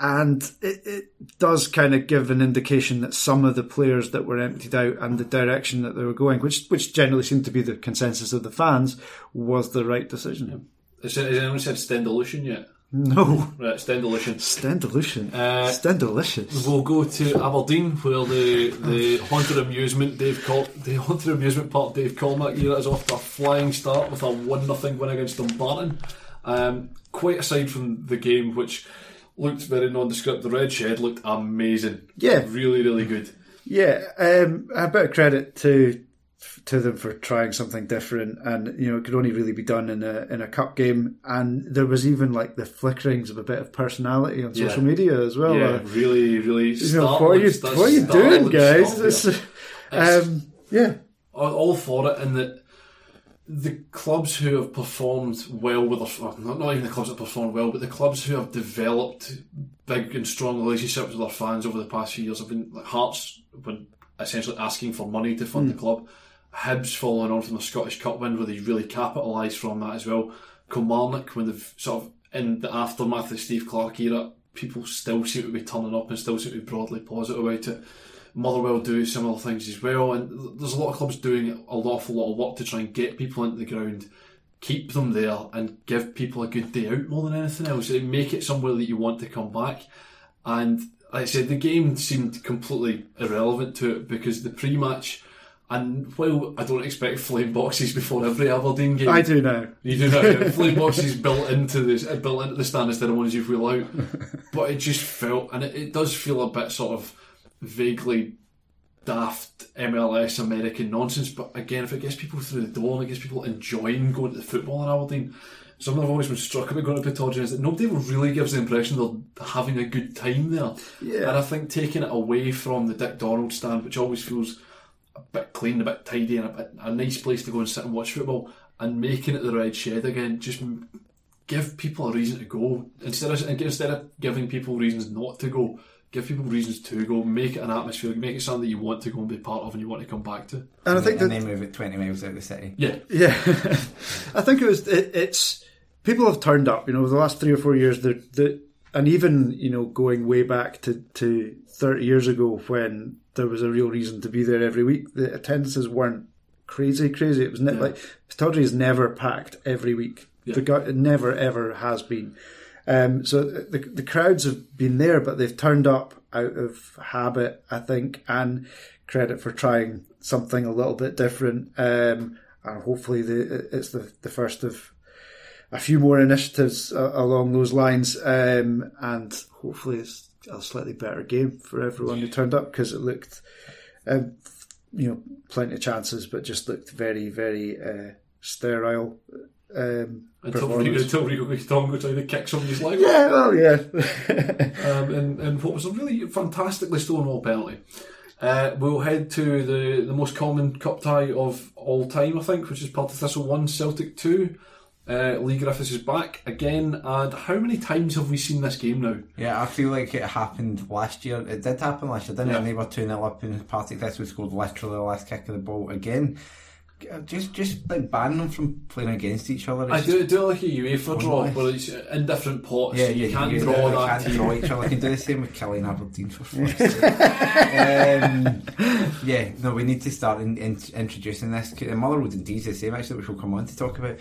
and it, it does kind of give an indication that some of the players that were emptied out and the direction that they were going, which which generally seemed to be the consensus of the fans, was the right decision. Has has anyone said Stendelution yet? No, Right, Stendhalution. Stendelution, Uh, Stendelicious. We'll go to Aberdeen, where the the haunted amusement Dave Col- the haunted amusement park Dave Cormack era is off to a flying start with a one nothing win against Dumbarton. Um, quite aside from the game, which looked very nondescript, the red shed looked amazing. Yeah. really, really good. Yeah, um, a bit of credit to to them for trying something different, and you know it could only really be done in a in a cup game. And there was even like the flickerings of a bit of personality on social Yeah. media as well. yeah, Uh, really, really. you know, what are you what are you doing, guys? stuff, yeah. It's- um, yeah, all all for it, and that the clubs who have performed well with their not, not even the clubs that performed well, but the clubs who have developed big and strong relationships with their fans over the past few years have been like Hearts been essentially asking for money to fund the hmm. club. Hibs following on from the Scottish Cup win where they really capitalised from that as well. Kilmarnock when they've sort of in the aftermath of the Steve Clarke era, people still seem to be turning up and still seem to be broadly positive about it. Motherwell do similar things as well, and there's a lot of clubs doing an awful lot of work to try and get people into the ground, keep them there, and give people a good day out more than anything else. Like, Make it somewhere that you want to come back. And like I said, the game seemed completely irrelevant to it because the pre-match, and while I don't expect flame boxes before every Aberdeen game, I do now. you do have flame boxes built into this, built into the stand instead of ones you wheel out. But it just felt, and it, it does feel a bit sort of vaguely daft MLS American nonsense. But again, if it gets people through the door and it gets people enjoying going to the football in Aberdeen, something I've always been struck about going to Pittodrie is that nobody really gives the impression they're having a good time there. Yeah. And I think taking it away from the Dick Donald stand, which always feels a bit clean, a bit tidy, and a, bit, a nice place to go and sit and watch football, and making it the Red Shed again, just give people a reason to go instead of instead of giving people reasons not to go. Give people reasons to go. Make it an atmosphere. Make it something that you want to go and be part of, and you want to come back to. And I think and that then move it 20 miles out of the city. Yeah, Yeah, I think it was. It, it's people have turned up. You know, the last three or four years. The the and even you know going way back to to thirty years ago when there was a real reason to be there every week. The attendances weren't crazy, crazy. It was ne- like Pittodrie is never packed every week. The guy, it never ever has been. Um, so the the crowds have been there, but they've turned up out of habit, I think, and credit for trying something a little bit different. Um, and hopefully, the, it's the the first of a few more initiatives uh, along those lines, um, and hopefully, it's a slightly better game for everyone who turned up because it looked, um, you know, plenty of chances, but just looked very, very uh, sterile um, Until performance. Rico, until Rico Kitongo tried to kick somebody's leg. Yeah, well, yeah. um, and, and what was a really fantastically stonewall penalty. Uh, we'll head to the, the most common cup tie of all time, I think, which is Partick Thistle 1, Celtic 2. Uh, Leigh Griffiths is back again, and how many times have we seen this game now? Yeah, I feel like it happened last year. It did happen last year, didn't Yeah. it? And they were 2 0 up and Partick Thistle scored literally the last kick of the ball again. Just just like banning them from playing against each other. I do, do like a UEFA draw, where it's in different pots. Yeah, you can't you draw you that can't team. draw each other. I can do the same with Killing Aberdeen for fuck's um, yeah, no, we need to start in, in, introducing this. And Motherwell and Dee's the same, actually, which we'll come on to talk about.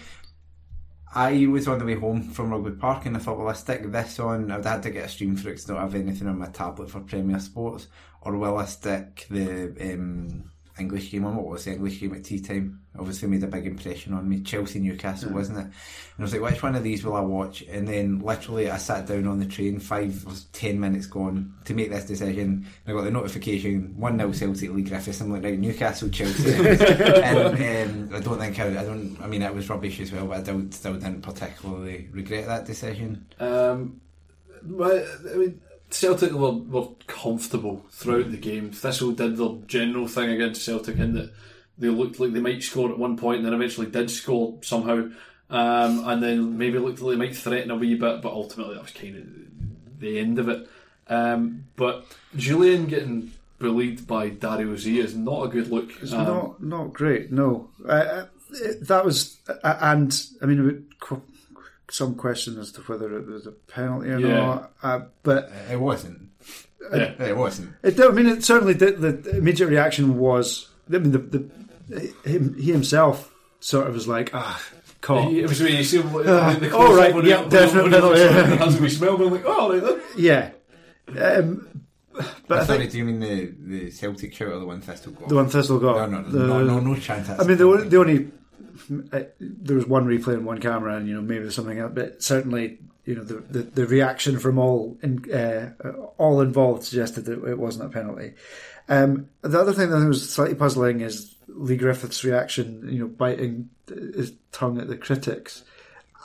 I was on the way home from Rugby Park and I thought, well, I stick this on. I'd had to get a stream for it 'cause I don't have anything on my tablet for Premier Sports. Or will I stick the um, English game on? What was the English game at tea time? Obviously made a big impression on me. Chelsea Newcastle, wasn't it? And I was like, which one of these will I watch? And then literally I sat down on the train, five or ten minutes gone to make this decision. I got the notification, 1 0 Celtic Leigh Griffiths. I'm like, right, Newcastle, Chelsea. and um, I don't think I, I don't, I mean, it was rubbish as well, but I don't, still didn't particularly regret that decision. Um, but, I mean, Celtic were, were comfortable throughout the game. Thistle did their general thing against Celtic in that they looked like they might score at one point and then eventually did score somehow. Um, and then maybe looked like they might threaten a wee bit, but ultimately that was kind of the end of it. Um, but Jullien getting bullied by Dario Z is not a good look. It's Um, not not great. No, uh, uh, that was, uh, and I mean, some question as to whether it was a penalty or Yeah. not. Uh, but It wasn't. Yeah. It wasn't. it, I mean, it certainly did. The immediate reaction was, I mean, the, the him, he himself sort of was like, ah, caught. It was when you see him, the, the oh, right, close-up yeah, he- definitely, when he- when he- yeah. has a smell, we're like, oh, right then. Yeah. Um, but I Sorry, think do you mean the, the Celtic shout or the one Thistle got? the one Thistle got. No, no, no, the- no, no, no chance. I mean, the, the only uh, there was one replay and one camera, and you know maybe there's something else, but certainly you know the the, the reaction from all in, uh, all involved suggested that it wasn't a penalty. Um, the other thing that I think was slightly puzzling is Leigh Griffith's reaction, you know, biting his tongue at the critics.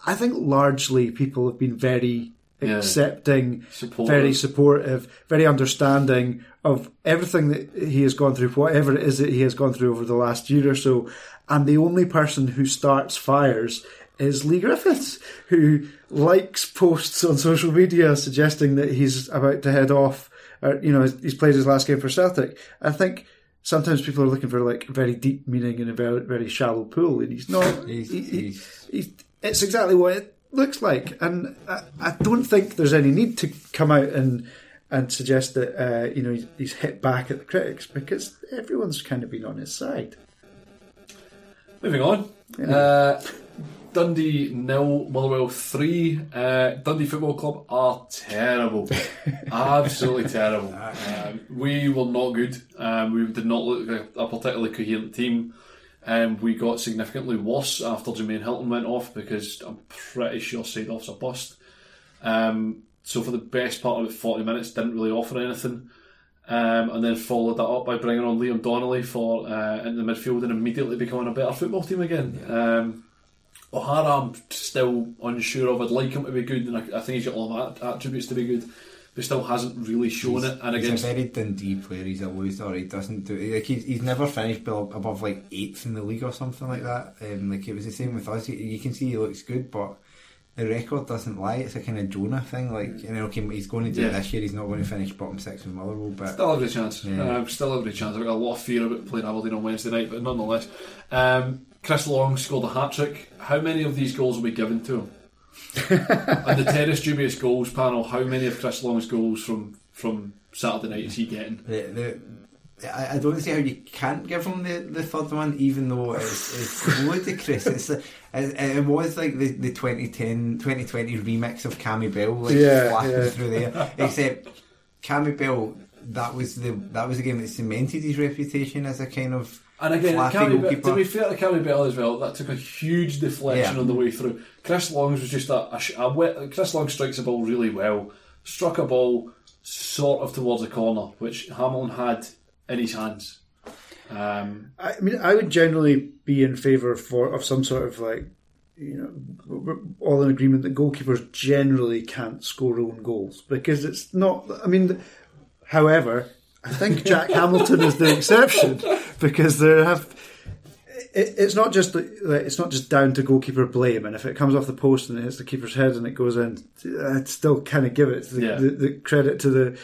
I think largely people have been very Yeah. accepting, Supportive. very supportive, very understanding of everything that he has gone through, whatever it is that he has gone through over the last year or so. And the only person who starts fires is Leigh Griffiths, who likes posts on social media suggesting that he's about to head off. Or, you know, he's played his last game for Celtic. I think sometimes people are looking for like very deep meaning in a very very shallow pool, and he's not. He's- he- he- he's- he's- it's exactly what it looks like, and I, I don't think there's any need to come out and and suggest that uh, you know he's hit back at the critics because everyone's kind of been on his side. Moving on. Uh, Dundee nil, Motherwell three. Uh, Dundee Football Club are terrible, absolutely terrible. Um, we were not good. Um, we did not look like a particularly coherent team. Um, we got significantly worse after Jermaine Hylton went off because I'm pretty sure Seedorf's a bust. Um, so for the best part of about 40 minutes, didn't really offer anything. Um, and then followed that up by bringing on Liam Donnelly for uh, into the midfield and immediately becoming a better football team again. Um, O'Hara, I'm still unsure of. I'd like him to be good, and I, I think he's got all that attributes to be good, but still hasn't really shown it. And he's against a very Dundee player. He's a loser. He doesn't do like he's, he's never finished above like eighth in the league or something like that. Um, like it was the same with us. You can see he looks good, but the record doesn't lie. It's a kind of Jonah thing. Like you know, okay, he's going to do Yeah. it this year. He's not going to finish bottom six with Motherwell, but Still every chance. Yeah. Um, still every chance. I've got a lot of fear about playing Aberdeen on Wednesday night, but nonetheless. Um, Chris Long scored a hat trick. How many of these goals will be given to him? and the Terrace dubious goals panel. How many of Chris Long's goals from from Saturday night is he getting? the, the I, I don't see how you can't give him the, the third one, even though it's, it's ludicrous. It's it, it was like the, the 2010 2020 remix of Cammy Bell, like Yeah, flapping yeah. through there. Except Cammy Bell, that was the that was the game that cemented his reputation as a kind of And again, Cammy to be fair to Cammy Bell as well, that took a huge deflection Yeah. on the way through. Chris Long's was just a, a, a wet, Chris Long strikes a ball really well, struck a ball sort of towards a corner, which Hamilton had in his hands. Um, I mean, I would generally be in favour for of some sort of like you know, we're all in agreement that goalkeepers generally can't score own goals because it's not. I mean, however, I think Jack Hamilton is the exception because there have. It, it's not just it's not just down to goalkeeper blame, and if it comes off the post and it hits the keeper's head and it goes in, I'd still kind of give it the, Yeah. the, the credit to the.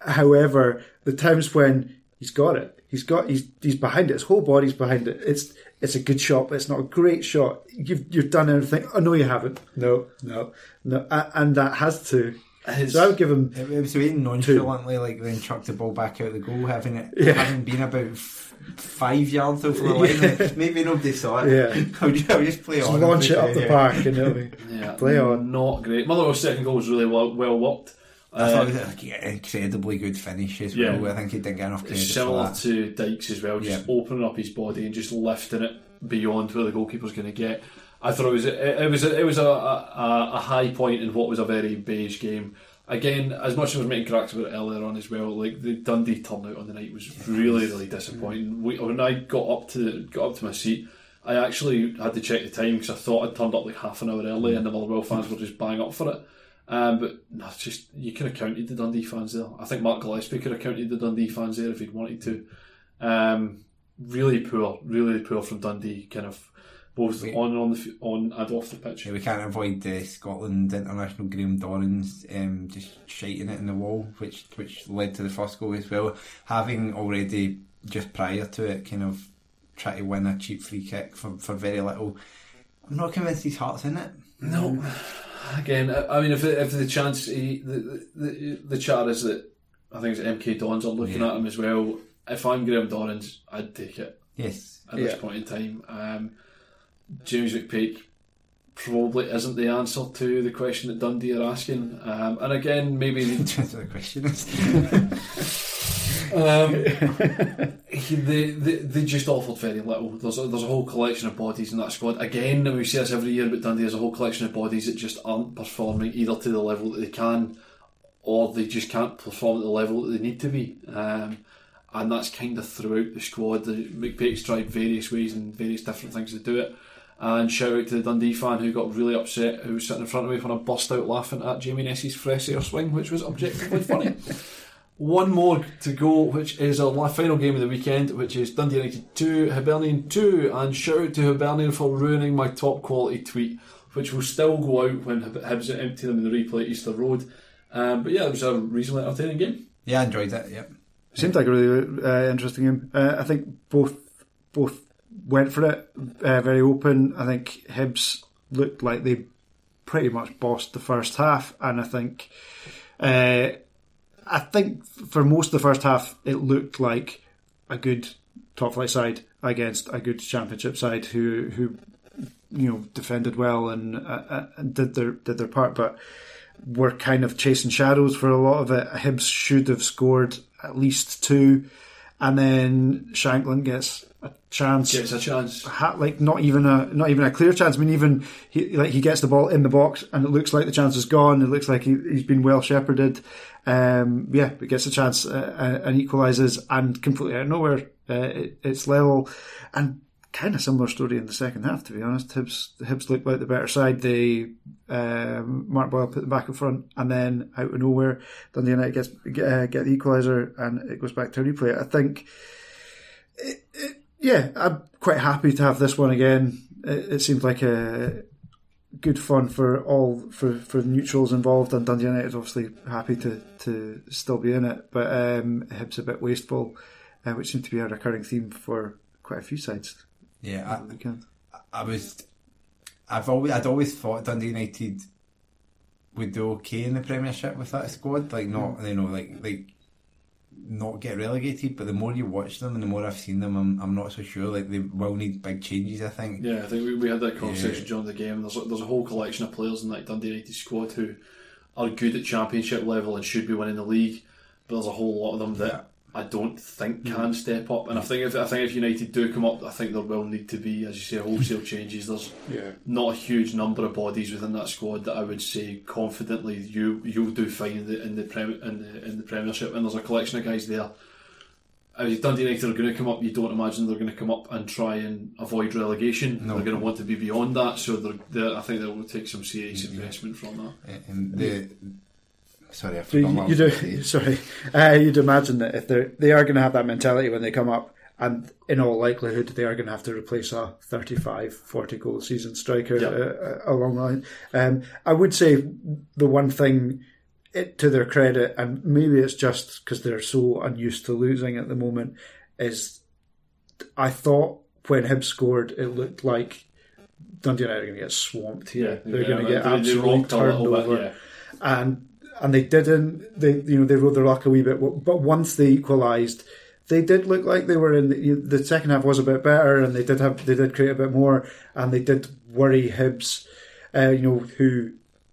However, the times when he's got it, he's got he's he's behind it, his whole body's behind it. It's it's a good shot, but it's not a great shot. You've you've done everything. Oh no, you haven't. No, no, no, A- and that has to. His- So I would give him. It, it was way nonchalantly, like then chucked the ball back out the goal, having it Yeah. having been about f- five yards over the line. Like, maybe nobody saw it. Yeah. I'll just, I'll just play Just on. launch it up the Yeah. park and it'll be Yeah, play on. Not great. Motherwell's second goal was really well, well worked. I thought it was um, like, yeah, incredibly good finish as Yeah. well. I think he didn't get enough credit for similar to Dykes as well, just Yeah. opening up his body and just lifting it beyond where the goalkeeper's going to get. I thought it was a, it was a, it was a, a, a high point in what was a very beige game. Again, as much as I was making cracks about it earlier on as well, like the Dundee turnout on the night was really really disappointing. We, when I got up to got up to my seat, I actually had to check the time because I thought I'd turned up like half an hour early and the Motherwell fans were just bang up for it. Um, but no, just you could have counted the Dundee fans there. I think Mark Gillespie could have counted the Dundee fans there if he'd wanted to. Um, really poor, really poor from Dundee, kind of both Wait. on and on the on and off the pitch. Yeah, we can't avoid the Scotland international Graham Dorrans um, just shiting it in the wall, which which led to the first goal as well. Having already just prior to it, kind of try to win a cheap free kick for, for very little. I'm not convinced his heart's in it. No, again, I I mean, if if the chance, he, the, the the chat is that I think it's MK Dons are looking Yeah. at him as well. If I'm Graham Dorrans, I'd take it Yes. at this point in time. Um, James McPake probably isn't the answer to the question that Dundee are asking. Um, and again, maybe That's what the question is. Um, he- they, they they just offered very little. There's a, there's a whole collection of bodies in that squad. Again, and we see this every year, but Dundee has a whole collection of bodies that just aren't performing either to the level that they can, or they just can't perform at the level that they need to be. Um, and that's kind of throughout the squad. The McPake's tried various ways and various different things to do it. And shout out to the Dundee fan who got really upset, who was sitting in front of me when I burst out laughing at Jamie Nessie's fresh air swing, which was objectively funny. One more to go, which is our final game of the weekend, which is Dundee United 2, Hibernian 2. And shout out to Hibernian for ruining my top quality tweet, which will still go out when Hib- Hibs empty them in the replay at Easter Road. Um, but yeah, it was a reasonably entertaining game. Yeah, I enjoyed it. Yep. Seemed like a really uh, interesting game. Uh, I think both both went for it, uh, very open. I think Hibs looked like they pretty much bossed the first half, and I think uh, I think for most of the first half it looked like a good top flight side against a good championship side who who you know defended well and, uh, uh, and did their did their part, but were kind of chasing shadows for a lot of it. Hibs should have scored at least two, and then Shankland gets a chance. Gets a chance. Ha- like not even a not even a clear chance. I mean, even he like he gets the ball in the box, and it looks like the chance is gone. It looks like he, he's been well shepherded. Um, yeah, but gets a chance uh, uh, and equalises, and completely out of nowhere, uh, it, it's level. And kind of similar story in the second half, to be honest. Hibs Hibs looked like the better side. They um, Mark Boyle put them back in front, and then out of nowhere, Dundee United gets get, uh, get the equaliser, and it goes back to replay. I think yeah, I'm quite happy to have this one again. It, it seems like a good fun for all for for the neutrals involved, and Dundee United is obviously happy to to still be in it. But um, Hibs a bit wasteful, uh, which seemed to be a recurring theme for quite a few sides. Yeah, on the weekend. I, I was. I've always I'd always thought Dundee United would do okay in the Premiership with that squad. Like not you know like like not get relegated. But the more you watch them and the more I've seen them, I'm I'm not so sure. Like they will need big changes. I think. Yeah, I think we, we had that conversation Yeah. during the game. There's a, there's a whole collection of players in that Dundee United squad who are good at championship level and should be winning the league, but there's a whole lot of them that I don't think hmm. can step up. And I think if I think if United do come up, I think there will need to be, as you say, wholesale changes. There's Yeah. not a huge number of bodies within that squad that I would say confidently you you'll do fine in the in the, prem, in the in the Premiership. And there's a collection of guys there if Dundee United are going to come up, you don't imagine they're going to come up and try and avoid relegation. They're going to want to be beyond that, so they're, they're, I think they will take some serious investment from that. And the sorry, I So forgot you, what I you was do, going to say. sorry, uh, you'd imagine that if they they are going to have that mentality when they come up, and in all likelihood they are going to have to replace a 35, 40 goal season striker Yeah. uh, uh, along the line. Um, I would say the one thing it, to their credit, and maybe it's just because they're so unused to losing at the moment, is I thought when Hibs scored, it looked like Dundee United are going to get swamped here. they're going to get they- they absolutely turned little bit, over yeah. and and they didn't. They you know they rode their luck a wee bit, but once they equalised, they did look like they were in the, you- the second half was a bit better, and they did have they did create a bit more, and they did worry Hibs, uh, you know who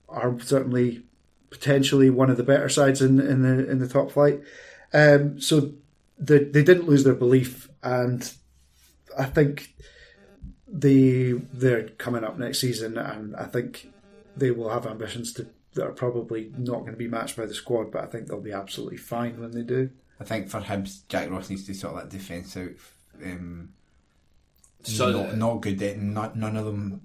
are certainly potentially one of the better sides in in the in the top flight. Um, so they they didn't lose their belief, and I think they they're coming up next season, and I think they will have ambitions to that are probably not going to be matched by the squad, but I think they'll be absolutely fine when they do. I think for Hibs, Jack Ross needs to sort that defence out. Um, So- not, not good. At, not, none of them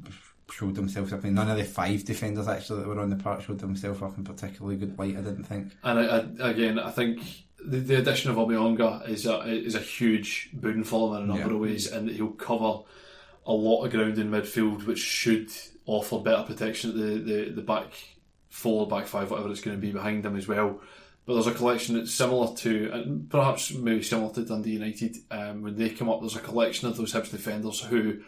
showed themselves up. I mean, none of the five defenders actually that were on the park showed themselves up in particularly good light. I didn't think. And I, I, again, I think the, the addition of Omeonga is a is a huge boon for them in a number Yeah. of ways, and he'll cover a lot of ground in midfield, which should offer better protection at the, the, the back four, back five, whatever it's going to be behind them as well. But there's a collection that's similar to, and perhaps maybe similar to Dundee United. Um, when they come up, there's a collection of those Hibs defenders who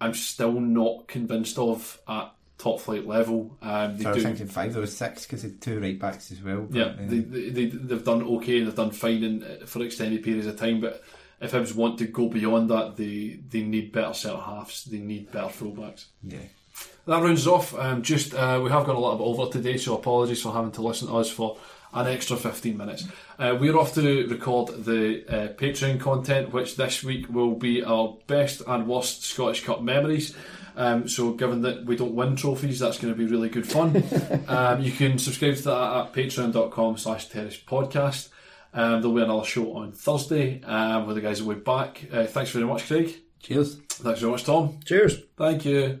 I'm still not convinced of at top flight level. Um, they So I was do- thinking five. There was six because they had two right backs as well. but, yeah, they, they, they, they've done okay, and they've done fine in, for extended periods of time, but if Hibs want to go beyond that, they, they need better centre halves, they need better fullbacks. yeah. That rounds us off. Um, just uh, we have gone a little bit over today, so apologies for having to listen to us for an extra 15 minutes. Uh, we're off to record the uh, Patreon content, which this week will be our best and worst Scottish Cup memories. Um, so, given that we don't win trophies, that's going to be really good fun. um, you can subscribe to that at patreon.com slash terrace podcast. Um, there'll be another show on Thursday um, with the guys will be back. Uh, thanks very much, Craig. Cheers. Thanks very much, Tom. Cheers. Thank you.